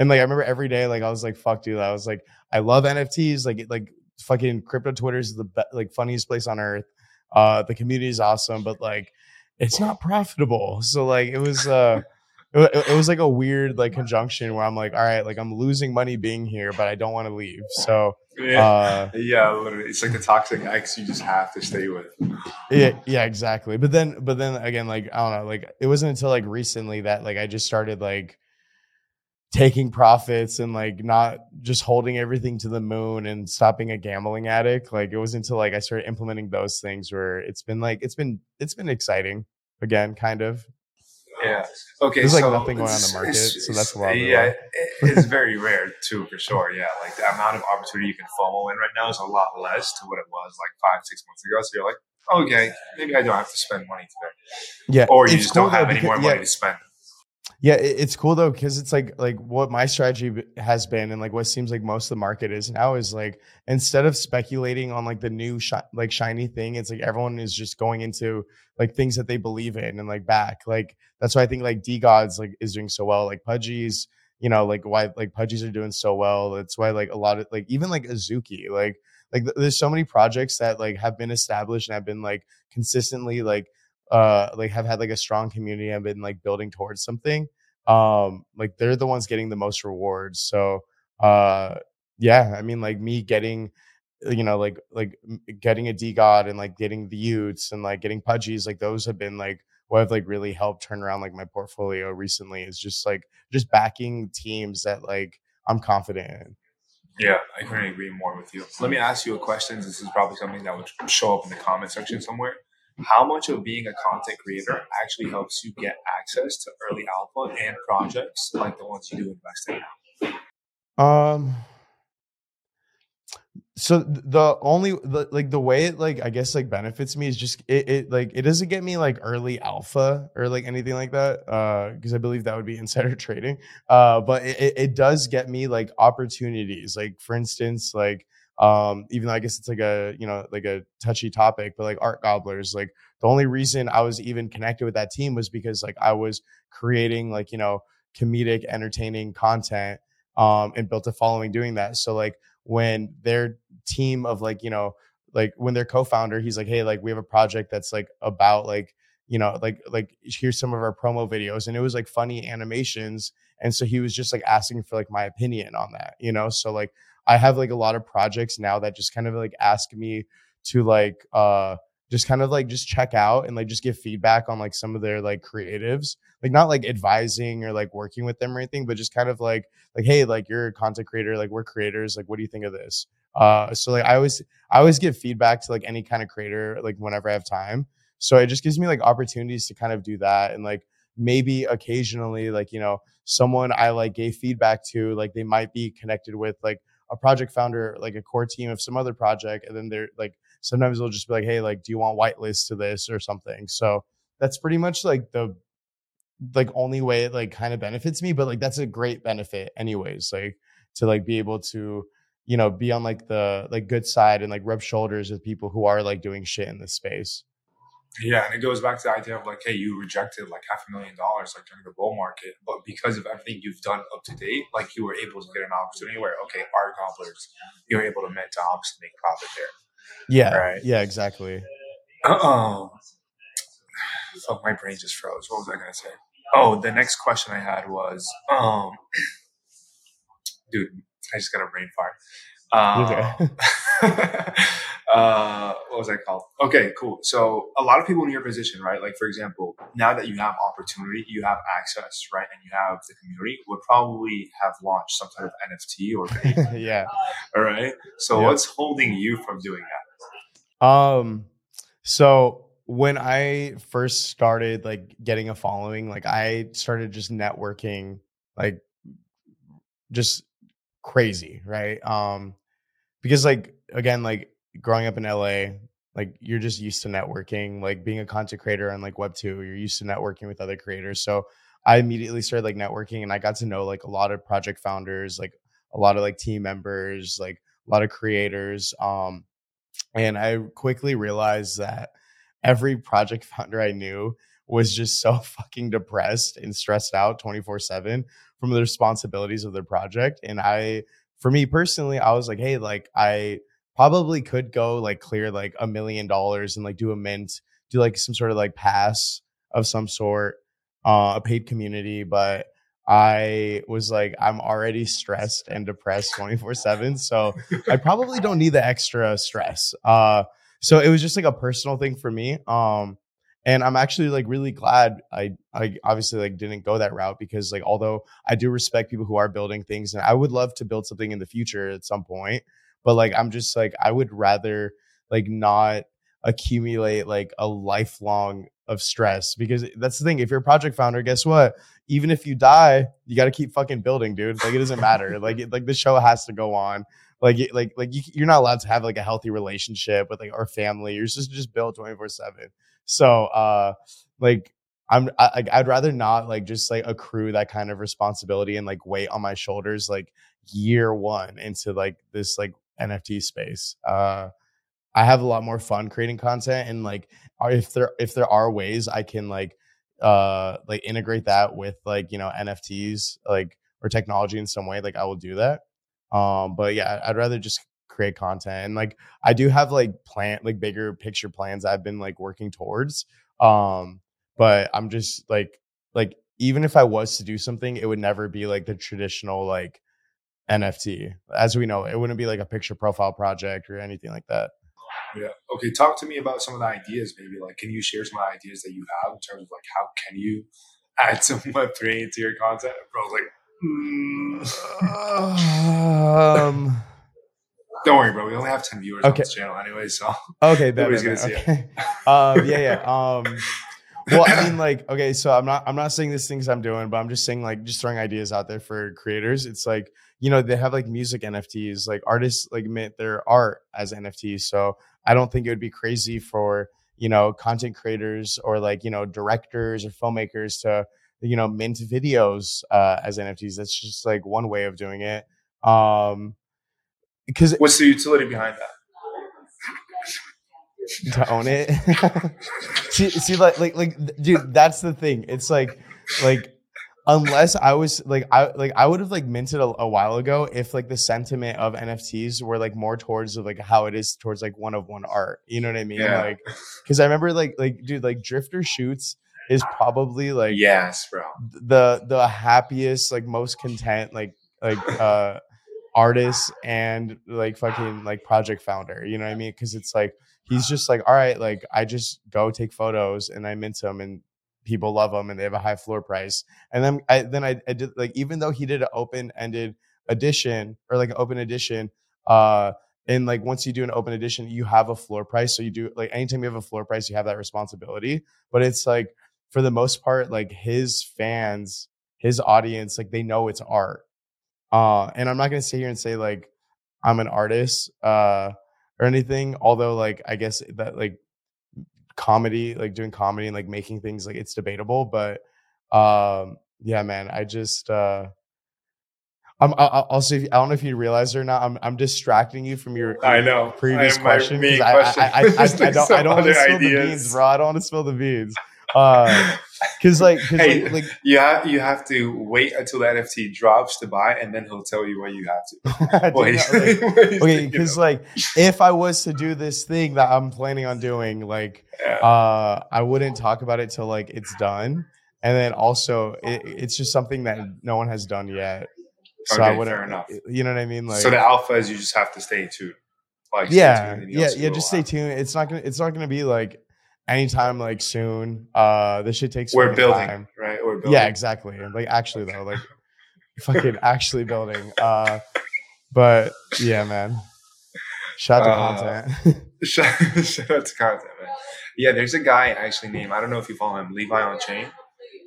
And like I remember every day, like I was like, "Fuck, dude!" I was like, "I love NFTs." Like, like fucking crypto Twitter is the be- like funniest place on earth. Uh, the community is awesome, but like, it's not profitable. So like, it was uh, it, it was like a weird like conjunction where I'm like, all right, like I'm losing money being here, but I don't want to leave. So Yeah. uh, yeah, literally. It's like the toxic ex you just have to stay with. yeah, yeah, exactly. But then, but then again, like I don't know, like it wasn't until like recently that like I just started like taking profits and like not just holding everything to the moon and stopping a gambling addict. Like it was until like I started implementing those things where it's been like it's been it's been exciting again, kind of. Yeah. Okay. There's, like, so nothing going on in the market, so that's a lot Yeah, it. it- it's very rare too, for sure. Yeah, like the amount of opportunity you can FOMO in right now is a lot less to what it was like five, six months ago. So you're like, okay, maybe I don't have to spend money today, Yeah, or you just cool don't have though any because- more money yeah, to spend. Yeah, it's cool though because it's like like what my strategy has been, and like what seems like most of the market is now is like instead of speculating on like the new shi- like shiny thing, it's like everyone is just going into like things that they believe in and like back. Like that's why I think like DeGods like is doing so well. Like Pudgy's, you know, like why like Pudgy's are doing so well. That's why like a lot of like even like Azuki, like like th- there's so many projects that like have been established and have been like consistently like uh like have had like a strong community and been like building towards something um like they're the ones getting the most rewards so uh yeah i mean like me getting you know like like getting a DeGod and like getting the y00ts and like getting pudgies like those have been like what have like really helped turn around like my portfolio recently is just like just backing teams that like i'm confident in Yeah, I couldn't agree more with you. Let me ask you a question. This is probably something that would show up in the comment section somewhere. How much of being a content creator actually helps you get access to early alpha and projects like the ones you do invest in? Um so the only the, like the way it like I guess like benefits me is just it, it like it doesn't get me like early alpha or like anything like that uh because I believe that would be insider trading uh but it, it does get me like opportunities like for instance like um even though I guess it's like a you know like a touchy topic but like art gobblers like the only reason I was even connected with that team was because like I was creating like you know comedic entertaining content um and built a following doing that. So like when their team of like you know like when their co-founder he's like hey like we have a project that's like about like you know like like here's some of our promo videos. And it was like funny animations. And so he was just like asking for like my opinion on that you know? So like i have like a lot of projects now that just kind of like ask me to like uh just kind of like just check out and like just give feedback on like some of their like creatives. Like not like advising or like working with them or anything but just kind of like like hey like you're a content creator like we're creators like what do you think of this? Uh so like i always i always give feedback to like any kind of creator like whenever i have time. So it just gives me like opportunities to kind of do that and like maybe occasionally like you know someone i like gave feedback to like they might be connected with like a project founder like a core team of some other project and then they're like sometimes they'll just be like, hey, like, do you want whitelist to this or something? So that's pretty much like the like only way it like kind of benefits me, but like that's a great benefit anyways. Like to like be able to, you know, be on like the like good side and like rub shoulders with people who are like doing shit in this space. Yeah, and it goes back to the idea of like, hey, you rejected like half a million dollars like during the bull market, but because of everything you've done up to date, like you were able to get an opportunity where okay, art gobblers, you were able to mint to obviously make profit there. Yeah. Right. Yeah, exactly. Oh, fuck, my brain just froze. What was I gonna say? Oh, the next question I had was, um, dude, I just got a brain fart. Uh, uh, what was I called? Okay, cool. So a lot of people in your position, right? Like for example, now that you have opportunity, you have access, right, and you have the community, would probably have launched some sort of NFT or yeah. All right. So what's holding you from doing that? Um, so when I first started like getting a following, like I started just networking like just crazy, right? Um, because like again, like growing up in LA, like you're just used to networking, like being a content creator on like Web2, you're used to networking with other creators. So I immediately started like networking and I got to know like a lot of project founders, like a lot of like team members, like a lot of creators. Um, and I quickly realized that every project founder I knew was just so fucking depressed and stressed out 24 7 from the responsibilities of their project. And I, for me personally, I was like, hey, like, I probably could go like clear like a million dollars and like do a mint, do like some sort of like pass of some sort, uh, a paid community. But I was like, I'm already stressed and depressed 24 7. So I probably don't need the extra stress. Uh, so it was just like a personal thing for me. Um, and I'm actually like really glad I I obviously like didn't go that route because like although I do respect people who are building things and I would love to build something in the future at some point, but like I'm just like I would rather like not accumulate like a lifelong of stress because that's the thing. If you're a project founder, guess what? Even if you die, you got to keep fucking building, dude. Like it doesn't matter. like it, like the show has to go on. Like like like you, you're not allowed to have like a healthy relationship with like our family. You're just just build twenty four seven. So uh, like I'm I, I'd rather not like just like accrue that kind of responsibility and like weight on my shoulders like year one into like this like NFT space. Uh, I have a lot more fun creating content and like if there if there are ways I can like uh like integrate that with like you know NFTs like or technology in some way like I will do that. Um but yeah, I'd rather just create content and like I do have like plan like bigger picture plans I've been like working towards. Um but I'm just like like even if I was to do something, it would never be like the traditional like NFT. As we know, it wouldn't be like a picture profile project or anything like that. Yeah. Okay. Talk to me about some of the ideas, maybe. Like, can you share some of the ideas that you have in terms of like how can you add some Web three into your content? Bro, like, mm. um. Don't worry, bro. We only have ten viewers okay. on this channel anyway, so okay, nobody's gonna see okay. it. um, yeah, yeah. Um, well, I mean, like, okay, so I'm not, I'm not saying these things I'm doing, but I'm just saying, like, just throwing ideas out there for creators. It's like you know they have like music nfts like artists like mint their art as nfts so i don't think it would be crazy for you know content creators or like you know directors or filmmakers to you know mint videos uh as nfts that's just like one way of doing it um because what's the utility behind that to own it see, see like like like dude that's the thing it's like like unless I was like I like I would have like minted a, a, while ago if like the sentiment of NFTs were like more towards of like how it is towards like one of one art. You know what I mean? Yeah. Like because I remember like like dude like Drifter shoots is probably like yes, bro. The the happiest like most content like like uh artist and like fucking like project founder. You know what I mean? Because it's like he's just like all right like I just go take photos and I mint them and people love them and they have a high floor price. And then I then I, I did like even though he did an open ended edition or like an open edition, uh, and like once you do an open edition, you have a floor price. So you do like anytime you have a floor price, you have that responsibility. But it's like for the most part, like his fans, his audience, like they know it's art. Uh, and I'm not gonna sit here and say like I'm an artist uh or anything, although like I guess that like comedy, like doing comedy and like making things like it's debatable, but um yeah, man, I just uh I'm I'll see. I don't know if you realize or not. I'm I'm distracting you from your, I know previous question because I, I, I, I, I don't I don't want to spill the beans, bro. I don't want to spill the beans. Uh, because like, cause hey, like, like, you have you have to wait until the NFT drops to buy, and then he'll tell you what you have to. like, okay, because like if I was to do this thing that I'm planning on doing, like, yeah. uh, I wouldn't talk about it till like it's done, and then also it, it's just something that no one has done yet. So okay, I wouldn't. Fair enough. You know what I mean? Like, so the alpha is you just have to stay tuned. Like, yeah, tuned yeah, yeah. Just stay tuned. It's not gonna. It's not gonna be like anytime like soon. Uh, this shit takes. We're building, time. right? We're building. Yeah, exactly. Like actually though, like fucking actually building. Uh, but yeah, man. Shout out to uh, content. shout, shout out to content, man. Yeah, there's a guy actually named I don't know if you follow him, Levi on Chain.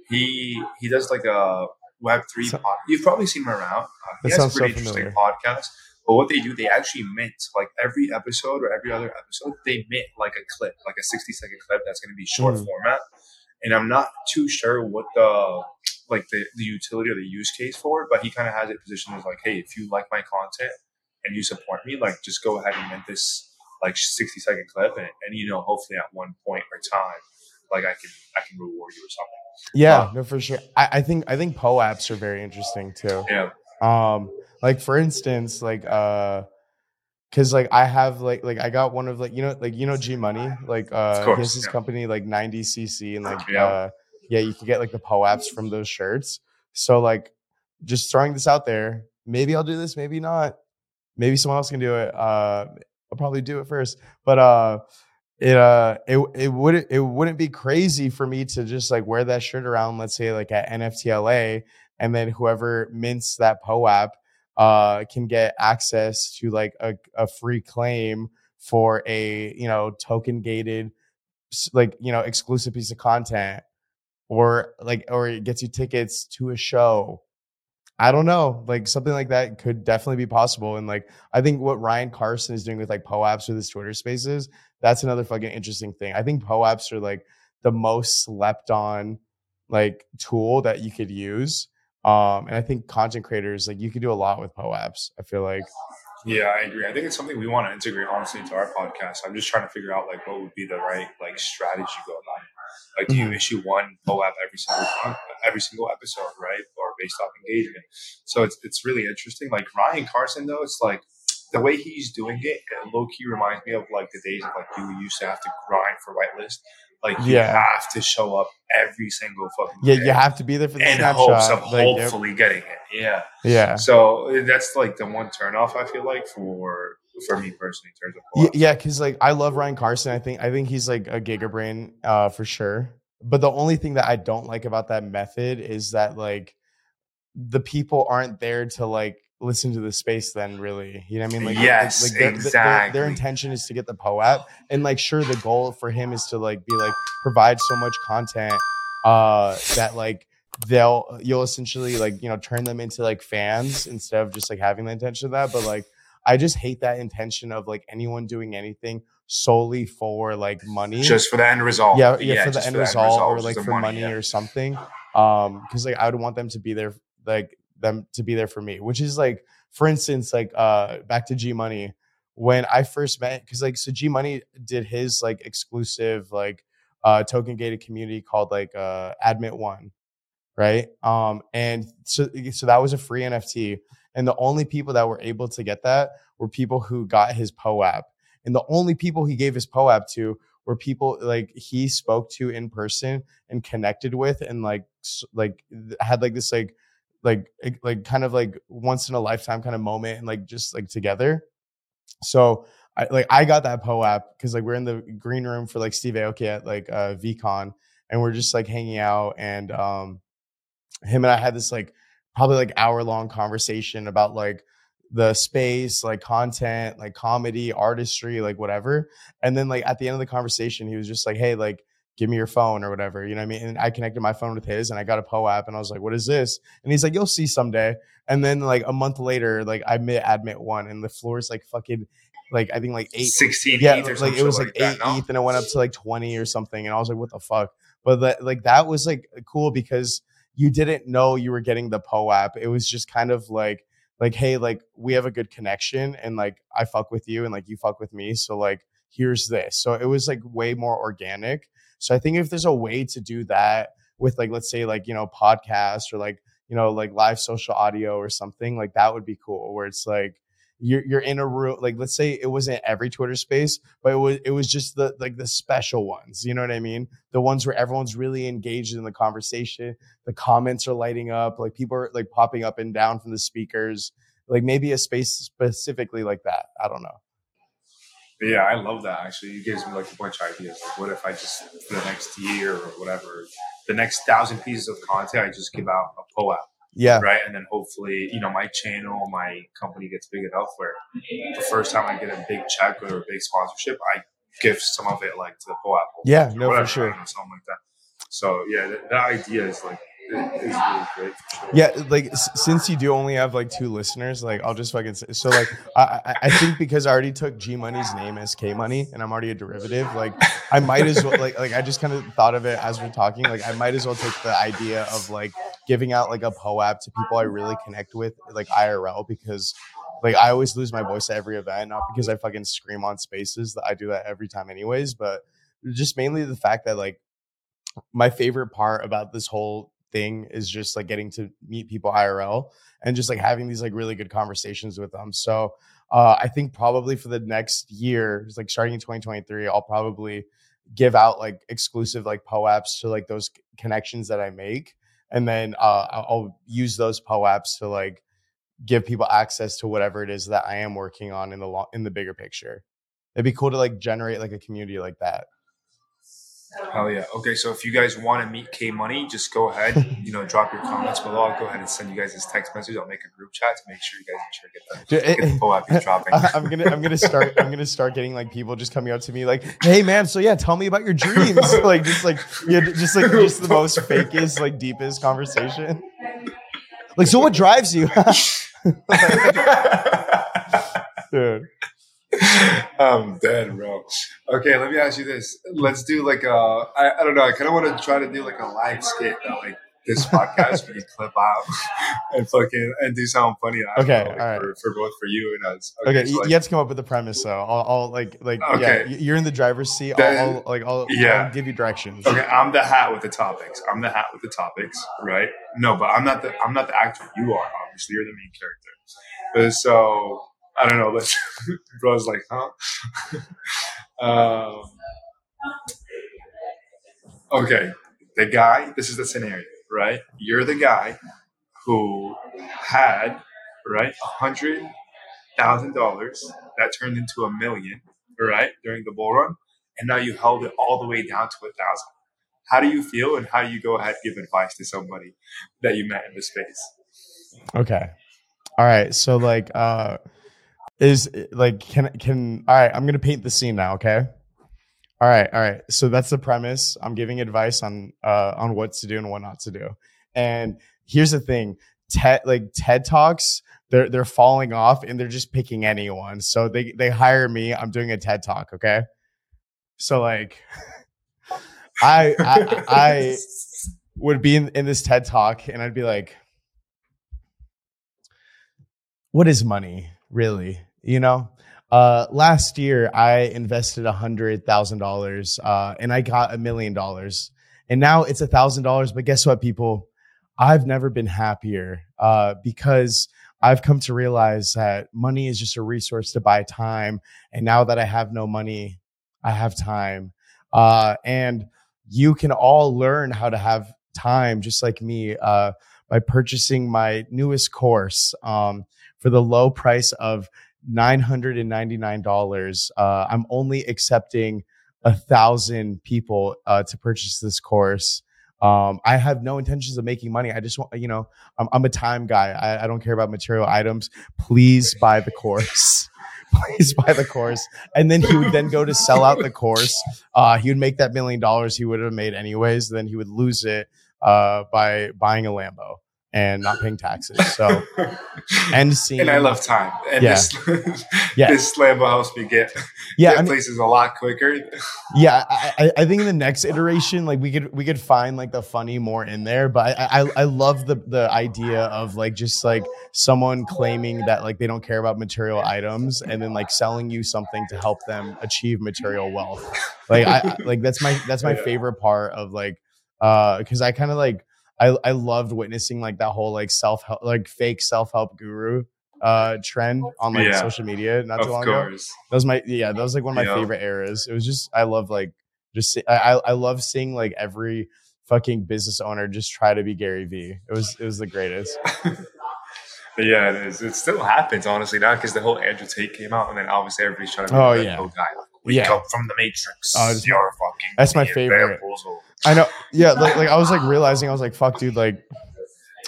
He he does like a Web three. So, pod. You've probably seen him around. Uh, he has a pretty so interesting podcast. But what they do, they actually mint like every episode or every other episode, they mint like a clip, like a 60 second clip that's going to be short mm. format. And I'm not too sure what the like the, the utility or the use case for it, but he kind of has it positioned as like, hey, if you like my content and you support me, like just go ahead and mint this like 60 second clip and, and you know, hopefully at one point or time, like I can I can reward you or something. Yeah, uh, no, for sure. I, I think I think POAPs are very interesting too. Yeah. Um, like for instance, like uh because like I have like like I got one of like you know like you know G Money like uh course, his, his yeah. company like 9dcc and like yeah. uh yeah you can get like the POAPs from those shirts. So like just throwing this out there, maybe I'll do this, maybe not. Maybe someone else can do it. Uh I'll probably do it first. But uh it uh it it wouldn't it wouldn't be crazy for me to just like wear that shirt around, let's say like at NFTLA, and then whoever mints that POAP uh, can get access to like a, a free claim for a you know token gated like you know exclusive piece of content or like or it gets you tickets to a show. I don't know like something like that could definitely be possible and like i think what ryan carson is doing with like poaps with his twitter spaces that's another fucking interesting thing. I think poaps are like the most slept on like tool that you could use um, and I think content creators, like you could do a lot with POAPs. I feel like. Yeah, I agree. I think it's something we want to integrate honestly into our podcast. I'm just trying to figure out like what would be the right like strategy go about it. Like, do you mm-hmm. issue one POAP every single every single episode, right, or based off engagement? So it's it's really interesting. Like Ryan Carson, though, it's like the way he's doing it, low key reminds me of like the days of like you used to have to grind for whitelist. Like you yeah. have to show up every single fucking yeah. You have to be there for the in snapshot. hopes of like, hopefully yep. getting it. Yeah, yeah. So that's like the one turnoff I feel like for for me personally in terms of yeah, because like I love Ryan Carson. I think I think he's like a gigabrain uh, for sure. But the only thing that I don't like about that method is that like the people aren't there to like listen to the space then really. You know what i mean? Like yes like, their, exactly their, their, intention is to get the poap and like sure the goal for him is to like be like provide so much content uh that like they'll you'll essentially like you know turn them into like fans instead of just like having the intention of that. But like i just hate that intention of like anyone doing anything solely for like money. Just for the end result. Yeah yeah, for the end for the result, or like for money, yeah. or something. Um because like i would want them to be there like them to be there for me which is like for instance like uh back to g money. When i first met because like so g money did his like exclusive like uh token gated community called like uh admit one right? Um and so so that was a free nft and the only people that were able to get that were people who got his poap and the only people he gave his poap to were people like he spoke to in person and connected with and like like had like this like like like- kind of like once in a lifetime kind of moment and like just like together so I like I got that POAP because like we're in the green room for like Steve Aoki at like uh VeeCon and we're just like hanging out and um him and I had this like probably like hour long conversation about like the space, like content, like comedy, artistry, like whatever. And then like at the end of the conversation, he was just like, Hey, like give me your phone or whatever. You know what I mean? And I connected my phone with his and I got a POAP and I was like, What is this? And he's like, You'll see someday. And then like a month later, like I met admit one and the floor is like fucking like I think like eight 16 yeah, ETH or like it was shit like that, eight no? ETH and it went up to like 20 or something. And I was like, what the fuck? But that like that was like cool because you didn't know you were getting the POAP. It was just kind of like like, hey, like we have a good connection and like I fuck with you and like you fuck with me. So like here's this. So it was like way more organic. So I think if there's a way to do that with like let's say like, you know, podcasts or like, you know, like live social audio or something, like that would be cool where it's like you're you're in a room like let's say it wasn't every Twitter space, but it was it was just the like the special ones. You know what I mean? The ones where everyone's really engaged in the conversation. The comments are lighting up, like people are like popping up and down from the speakers. Like maybe a space specifically like that. I don't know. Yeah, I love that. Actually, it gives me like a bunch of ideas. Like, what if I just for the next year or whatever, the next thousand pieces of content, I just give out a POAP, Yeah. right? And then hopefully, you know, my channel, my company gets big enough where the first time I get a big check or a big sponsorship, I give some of it like to the POAP. Yeah, or no, for sure. something like that. So yeah, that, that idea is like Yeah, like s- since you do only have like two listeners, like I'll just fucking say so. Like I, I, I think because I already took G Money's name as K Money, and I'm already a derivative. Like I might as well like like I just kind of thought of it as we're talking. Like I might as well take the idea of like giving out like a POAP to people I really connect with, like IRL, because like I always lose my voice at every event, not because I fucking scream on spaces. That I do that every time, anyways, but just mainly the fact that like my favorite part about this whole thing is just like getting to meet people IRL and just like having these like really good conversations with them. So uh, I think probably for the next year, like starting in 2023, I'll probably give out like exclusive like POAPs to like those connections that I make. And then uh, I'll use those POAPs to like give people access to whatever it is that I am working on in the long, in the bigger picture. It'd be cool to like generate like a community like that. Hell yeah. Okay, so if you guys want to meet K Money, just go ahead. You know, drop your comments below. I'll go ahead and send you guys this text message. I'll make a group chat to make sure you guys make sure get the, get the eh, POAP you're eh, dropping. I- I'm gonna I'm gonna start I'm gonna start getting like people just coming up to me like, hey man, so yeah, tell me about your dreams. like just like yeah, just like just the most fakest, like deepest conversation. Like, so what drives you? Dude. I'm dead, bro. Okay, let me ask you this. Let's do like a, I, I don't know, I kind of want to try to do like a live skit that like this podcast we can clip out and fucking and do something funny. Okay, know, like, all right. for, for both for you and us. Okay, so, you, like, you have to come up with a premise though. I'll, I'll like like yeah, Okay. y- you're in the driver's seat. I'll, I'll like I'll, yeah. I'll give you directions. Okay, I'm the hat with the topics. I'm the hat with the topics, right? No, but I'm not the I'm not the actor. You are obviously. You're the main character. Uh, so I don't know. Let's. Bro's like, huh? um, okay, the guy. This is the scenario, right? You're the guy who had right a hundred thousand dollars that turned into a million, right, during the bull run, and now you held it all the way down to a thousand how do you feel and how do you go ahead give advice to somebody that you met in the space Okay. All right. So like uh is like can can all right, I'm gonna paint the scene now, okay? All right, all right. So that's the premise. I'm giving advice on uh on what to do and what not to do. And here's the thing, TED like TED Talks, they're they're falling off and they're just picking anyone. So they they hire me. I'm doing a TED Talk. Okay. So like, I I, I would be in, in this TED Talk and I'd be like, what is money really? You know, uh, last year I invested a hundred thousand uh, dollars, and I got a million dollars, and now it's a thousand dollars. But guess what, people? I've never been happier uh, because I've come to realize that money is just a resource to buy time, and now that I have no money, I have time, uh, and you can all learn how to have time just like me uh, by purchasing my newest course um, for the low price of $999. Uh, I'm only accepting a thousand people uh, to purchase this course. Um, I have no intentions of making money. I just want, you know, I'm, I'm a time guy. I, I, don't care about material items. Please buy the course. Please buy the course. And then he would then go to sell out the course. Uh, he would make that million dollars he would have made anyways. Then he would lose it uh, by buying a Lambo and not paying taxes. So, and seeing, and I love time. And yeah. this, yeah. this Lambo helps me get yeah, get I mean, places a lot quicker. Yeah, I, I think in the next iteration, like we could we could find like the funny more in there. But I, I I love the the idea of like just like someone claiming that like they don't care about material items and then like selling you something to help them achieve material wealth. Like I like that's my that's my yeah. favorite part of like uh because I kind of like I I loved witnessing like that whole like self help like fake self help guru uh trend on like yeah, social media not too long course. ago. That was my yeah, that was like one of my favorite eras. It was just I love like just I I love seeing like every fucking business owner just try to be Gary Vee. It was it was the greatest. yeah, it is. It still happens honestly now because the whole Andrew Tate came out and then obviously everybody's trying to be oh, like, yeah. guy. We yeah. come from the Matrix. Oh, You're fucking. That's my favorite. I know. Yeah, like, like I was like realizing I was like, fuck, dude, like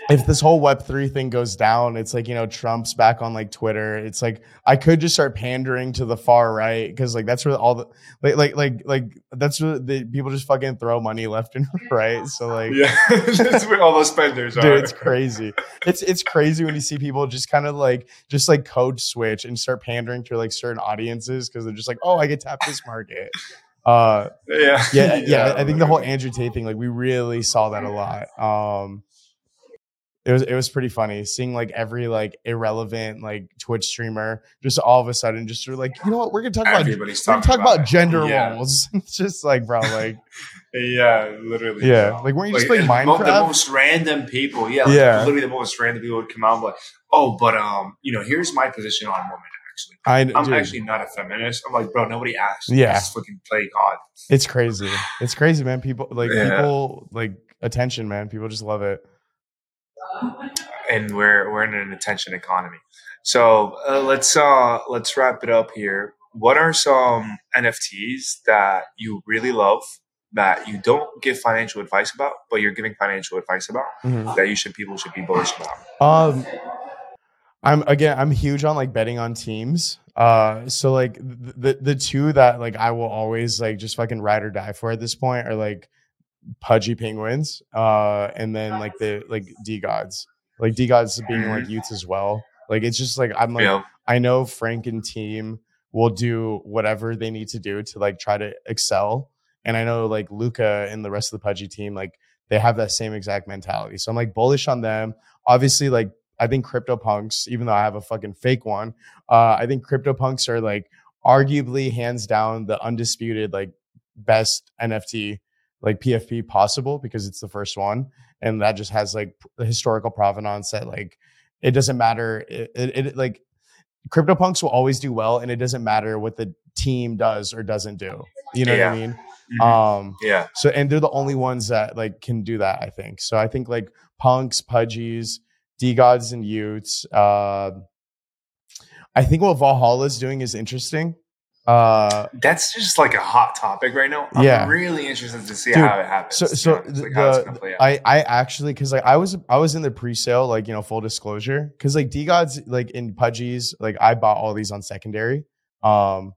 if this whole web 3 thing goes down it's like you know trump's back on like twitter. It's like i could just start pandering to the far right because like that's where all the like like like like that's where the people just fucking throw money left and right. So like yeah. That's where all those spenders dude, are. it's crazy. It's it's crazy when you see people just kind of like just like code switch and start pandering to like certain audiences because they're just like oh i get tap this market uh yeah yeah yeah, yeah i think the whole andrew tate thing like we really saw that a lot um it was it was pretty funny seeing like every like irrelevant like Twitch streamer just all of a sudden just sort of like you know what we're gonna talk Everybody's about we're gonna talk about, about gender yeah. roles. it's just like bro like yeah, literally. Yeah, like weren't you like, just playing Minecraft? The most random people, yeah, like, yeah, literally the most random people would come out and like, oh, but um, you know, here's my position on women. Actually, I, am actually not a feminist. I'm like, bro, nobody asked. Yeah, just fucking play God. It's crazy. It's crazy, man. People like yeah. people like attention, man. People just love it and we're we're in an attention economy. So uh, let's uh, let's wrap it up here. What are some NFTs that you really love that you don't give financial advice about, but you're giving financial advice about mm-hmm. that you should people should be bullish about? Um, I'm again, I'm huge on like betting on teams. Uh, so like the the two that like I will always like just fucking ride or die for at this point are like pudgy penguins, uh, and then like the like DeGods, like DeGods being mm-hmm. like y00ts as well. Like it's just like I'm like yeah. I know Frank and team will do whatever they need to do to like try to excel, and I know like Luca and the rest of the pudgy team like they have that same exact mentality. So I'm like bullish on them. Obviously, like I think CryptoPunks, even though I have a fucking fake one, uh, I think CryptoPunks are like arguably hands down the undisputed like best NFT like PFP possible because it's the first one, and that just has like the historical provenance that like it doesn't matter. It, it, it like CryptoPunks will always do well, and it doesn't matter what the team does or doesn't do. You know yeah. what I mean? Mm-hmm. Um, yeah. So and they're the only ones that like can do that. I think. So I think like punks, pudgies, DeGods, and y00ts. Uh, I think what Valhalla is doing is interesting. Uh, That's just like a hot topic right now. I'm yeah. really interested to see Dude, how it happens. So, so like the, I, I actually, cause like I was, I was in the pre-sale, like, you know, full disclosure. Cause like DeGods like in Pudgies, like I bought all these on secondary. Um,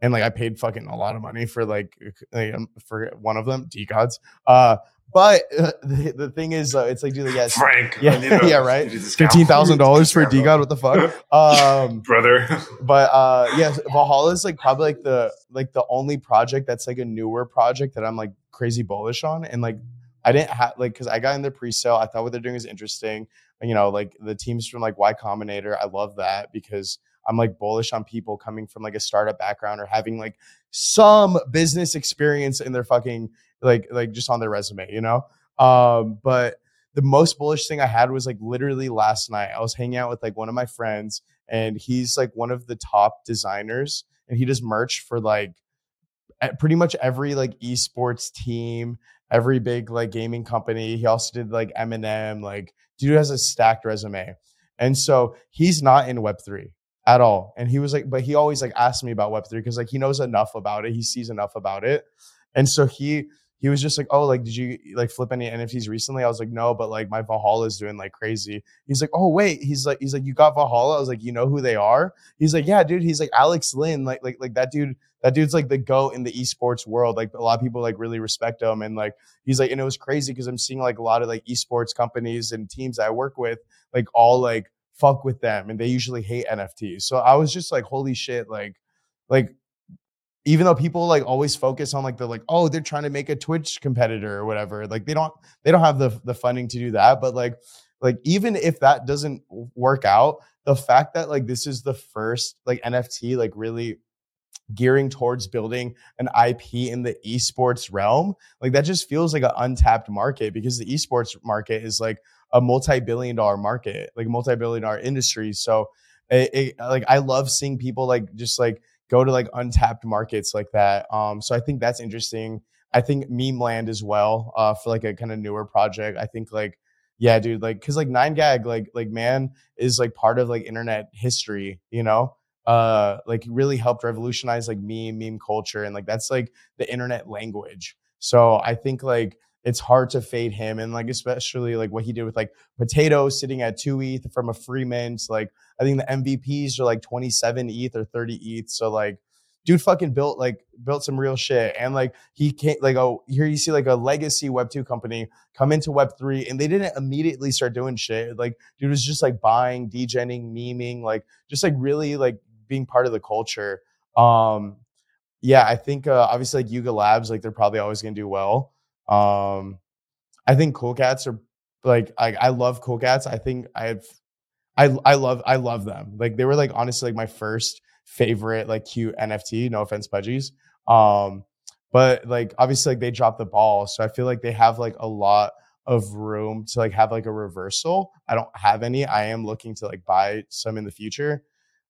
and like I paid fucking a lot of money for like, like um, for one of them, DeGods. Uh, but uh, the, the thing is, uh, it's like, dude, yes, Frank. yeah, a- yeah, right. need a discount. Fifteen thousand dollars for DeGod. What the fuck? Um, brother. but uh, yeah, Valhalla is like probably like the like the only project that's like a newer project that I'm like crazy bullish on, and like I didn't have like because I got in the pre-sale. I thought what they're doing is interesting. You know, like the teams from like Y Combinator, I love that because I'm like bullish on people coming from like a startup background or having like some business experience in their fucking like like just on their resume, you know. Um, but the most bullish thing I had was like literally last night. I was hanging out with like one of my friends, and he's like one of the top designers, and he does merch for like pretty much every like esports team, every big like gaming company. He also did like Eminem. Like, dude has a stacked resume, and so he's not in Web three at all. And he was like, but he always like asked me about Web three because like he knows enough about it. He sees enough about it, and so he he was just like, oh, like, did you like flip any NFTs recently? I was like, no, but like my Valhalla is doing like crazy. He's like, oh wait, he's like, he's like, you got Valhalla? I was like, you know who they are? He's like, yeah, dude. He's like Alex Lynn, like, like, like that dude. That dude's like the goat in the esports world. Like a lot of people like really respect him, and like he's like, and it was crazy because I'm seeing like a lot of like esports companies and teams I work with, like all like fuck with them, and they usually hate NFTs. So I was just like, holy shit, like, like even though people like always focus on like the like oh they're trying to make a twitch competitor or whatever like they don't they don't have the the funding to do that but like like even if that doesn't work out the fact that like this is the first like nft like really gearing towards building an ip in the esports realm like that just feels like an untapped market because the esports market is like a multi-billion dollar market like multi-billion dollar industry so it, it, like i love seeing people like just like go to like untapped markets like that. Um, so I think that's interesting. I think Memeland as well, uh, for like a kind of newer project. I think like, yeah, dude, like, cause like nine gag, like, like man is like part of like internet history, you know, uh, like really helped revolutionize like meme, meme culture. And like, that's like the internet language. So I think like, it's hard to fade him and like especially like what he did with like potato sitting at two ETH from a free mint. Like I think the MVPs are like 27 ETH or 30 ETH. So like dude fucking built like built some real shit. And like he can't like oh here you see like a legacy web two company come into web three and they didn't immediately start doing shit. Like dude was just like buying, degening, memeing, like just like really like being part of the culture. Um yeah, I think uh obviously like Yuga Labs, like they're probably always gonna do well. Um, I think Cool Cats are like I I love Cool Cats. I think I've I I love I love them. Like they were like honestly like my first favorite like cute NFT. No offense, Pudgies. Um, but like obviously like they dropped the ball, so I feel like they have like a lot of room to like have like a reversal. I don't have any. I am looking to like buy some in the future.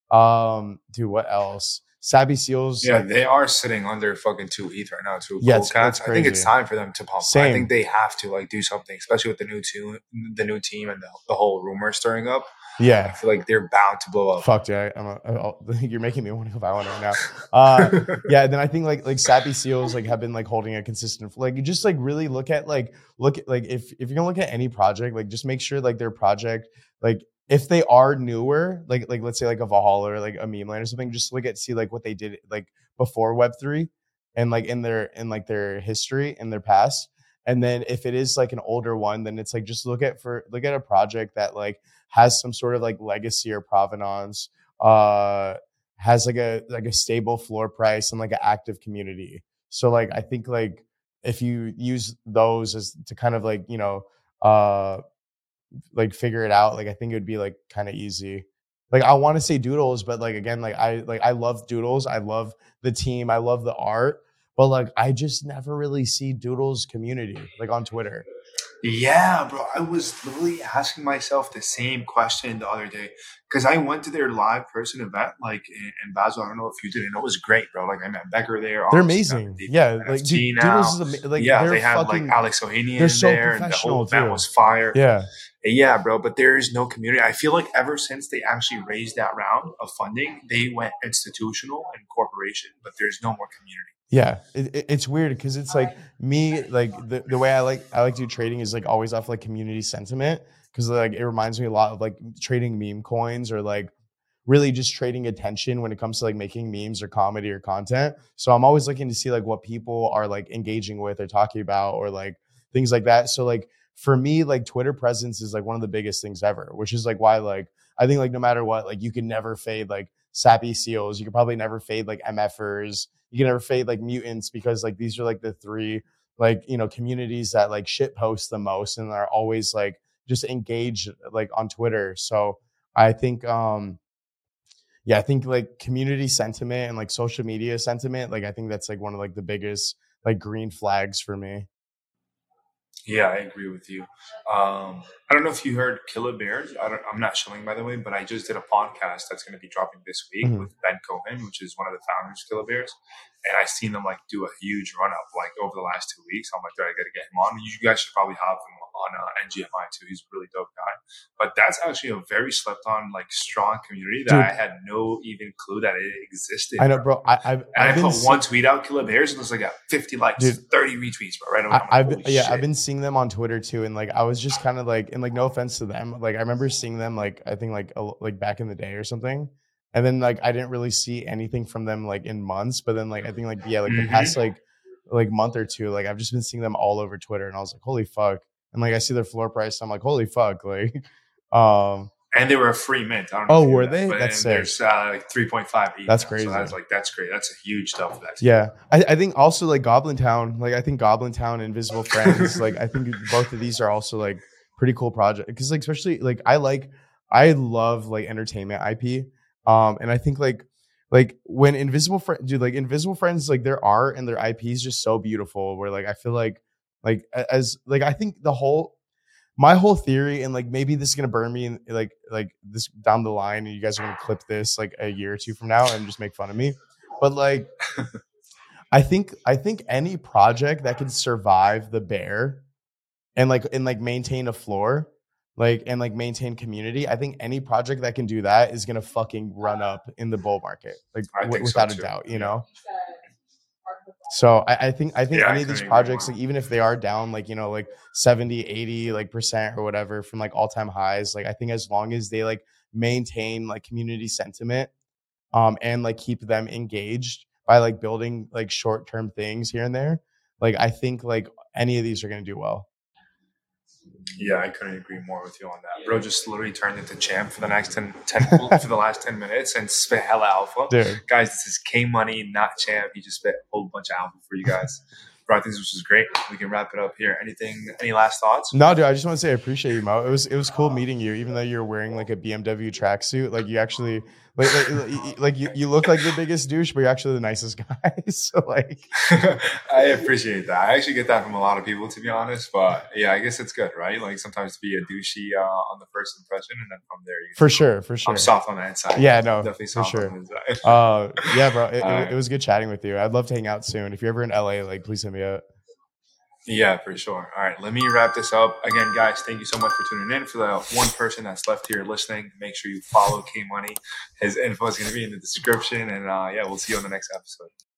Um, dude, what else? Sappy Seals. Yeah, like, they are sitting under fucking two ETH right now too. Yeah, Cool it's- Cats. it's I think it's time for them to pump. I think they have to like do something, especially with the new team, the new team, and the, the whole rumor stirring up. Yeah, I feel like they're bound to blow up. Fuck yeah, I'm a, I'll- you're making me want to go buy one right now. Uh, yeah, then I think like like Sappy Seals like have been like holding a consistent like you just like really look at like look at like if if you're gonna look at any project like just make sure like their project like if they are newer like like let's say like a Valhalla or like a Memeland or something just look at see like what they did like before Web three and like in their in like their history in their past and then if it is like an older one then it's like just look at for look at a project that like has some sort of like legacy or provenance uh has like a like a stable floor price and like an active community. So like I think like if you use those as to kind of like, you know, uh like figure it out, like I think it would be like kind of easy. Like I want to say doodles, but like again, like I like I love doodles. I love the team. I love the art. But like I just never really see doodles community like on Twitter. Yeah, bro. I was literally asking myself the same question the other day because I went to their live person event, like in, in Basel. I don't know if you did, and it was great, bro. Like I met Becker there. They're amazing. Yeah, like dude, now. doodles is ama- like yeah, they had fucking like Alex Ohanian so there, and the whole event too. was fire. yeah. Yeah, bro, but there is no community. I feel like ever since they actually raised that round of funding, they went institutional and corporation, but there's no more community. Yeah, it, it- it's weird because it's like me, like the, the way I like I like to do trading is like always off like community sentiment because like it reminds me a lot of like trading meme coins or like really just trading attention when it comes to like making memes or comedy or content. So I'm always looking to see like what people are like engaging with or talking about or like things like that. So like for me, like Twitter presence is like one of the biggest things ever, which is like why like I think like no matter what, like you can never fade like sappy seals. You can probably never fade like MFers. You can never fade like mutants because like these are like the three like you know communities that like shit post the most and are always like just engaged like on Twitter. So I think um yeah, I think like community sentiment and like social media sentiment, like I think that's like one of like the biggest like green flags for me. Yeah, I agree with you. Um, I don't know if you heard Killabears. I am not showing, by the way, but I just did a podcast that's going to be dropping this week mm-hmm. with Ben Cohen, which is one of the founders of Killabears. And I've seen them like do a huge run up like over the last two weeks. I'm like, Dude, I got to get him on. You guys should probably have him on uh, NGMI too. He's a really dope guy. But that's actually a very slept on, like strong community that Dude. I had no even clue that it existed. I know, bro. I, I've, and I've i put one tweet out, Killabears, and it was like got 50 likes, Dude, 30 retweets, bro. Right? I, been, yeah, I've been seeing them on Twitter too, and like I was just kind of like, and like no offense to them, like I remember seeing them like I think like a, like back in the day or something. And then like I didn't really see anything from them like in months, but then like I think like yeah, like mm-hmm. the past like like month or two, like I've just been seeing them all over Twitter, and I was like, holy fuck! And like I see their floor price, I'm like, holy fuck, like, um, and they were a free mint. oh, were they? That's There's uh, like 3.5 That's crazy. So that's like that's great. That's a huge stuff. That's yeah. I, I, think also like Goblin Town, like I think Goblin Town, Invisible Friends, like I think both of these are also like pretty cool project because like especially like I like I love like entertainment IP, um, and I think like like when Invisible Friends, dude, like Invisible Friends, like their art and their IP is just so beautiful. Where like I feel like like as like I think the whole my whole theory and like maybe this is gonna burn me and like like this down the line and you guys are gonna clip this like a year or two from now and just make fun of me. But like I think I think any project that can survive the bear and like and like maintain a floor like and like maintain community. I think any project that can do that is gonna fucking run up in the bull market, like w- without so a doubt. You know. So I, I, think I think yeah, any of these projects, like even if they are down like, you know, like 70, 80 like percent or whatever from like all time highs, like I think as long as they like maintain like community sentiment um and like keep them engaged by like building like short term things here and there, like I think like any of these are gonna do well. Yeah, I couldn't agree more with you on that. Bro just literally turned into champ for the next 10, 10 for the last 10 minutes and spit hella alpha. Dude. Guys, this is K Money, not champ. He just spit a whole bunch of alpha for you guys. Bro, I think this was great. We can wrap it up here. Anything, any last thoughts? No, dude, I just want to say I appreciate you, Moe. It was it was cool meeting you, even though you're wearing like a BMW tracksuit. Like you actually like, like, like you, you look like the biggest douche, but you're actually the nicest guy. so like, I appreciate that. I actually get that from a lot of people, to be honest. But yeah, I guess it's good, right? Like sometimes to be a douchey uh, on the first impression, and then from there, you for sure, for sure, I'm soft on the inside. Yeah, no, definitely soft for sure. uh, yeah, bro, it, it, it was good chatting with you. I'd love to hang out soon. If you're ever in LA, like, please hit me up. Yeah, for sure. All right, let me wrap this up. Again, guys, thank you so much for tuning in. For the one person that's left here listening, make sure you follow K Money. His info is going to be in the description. And uh, yeah, we'll see you on the next episode.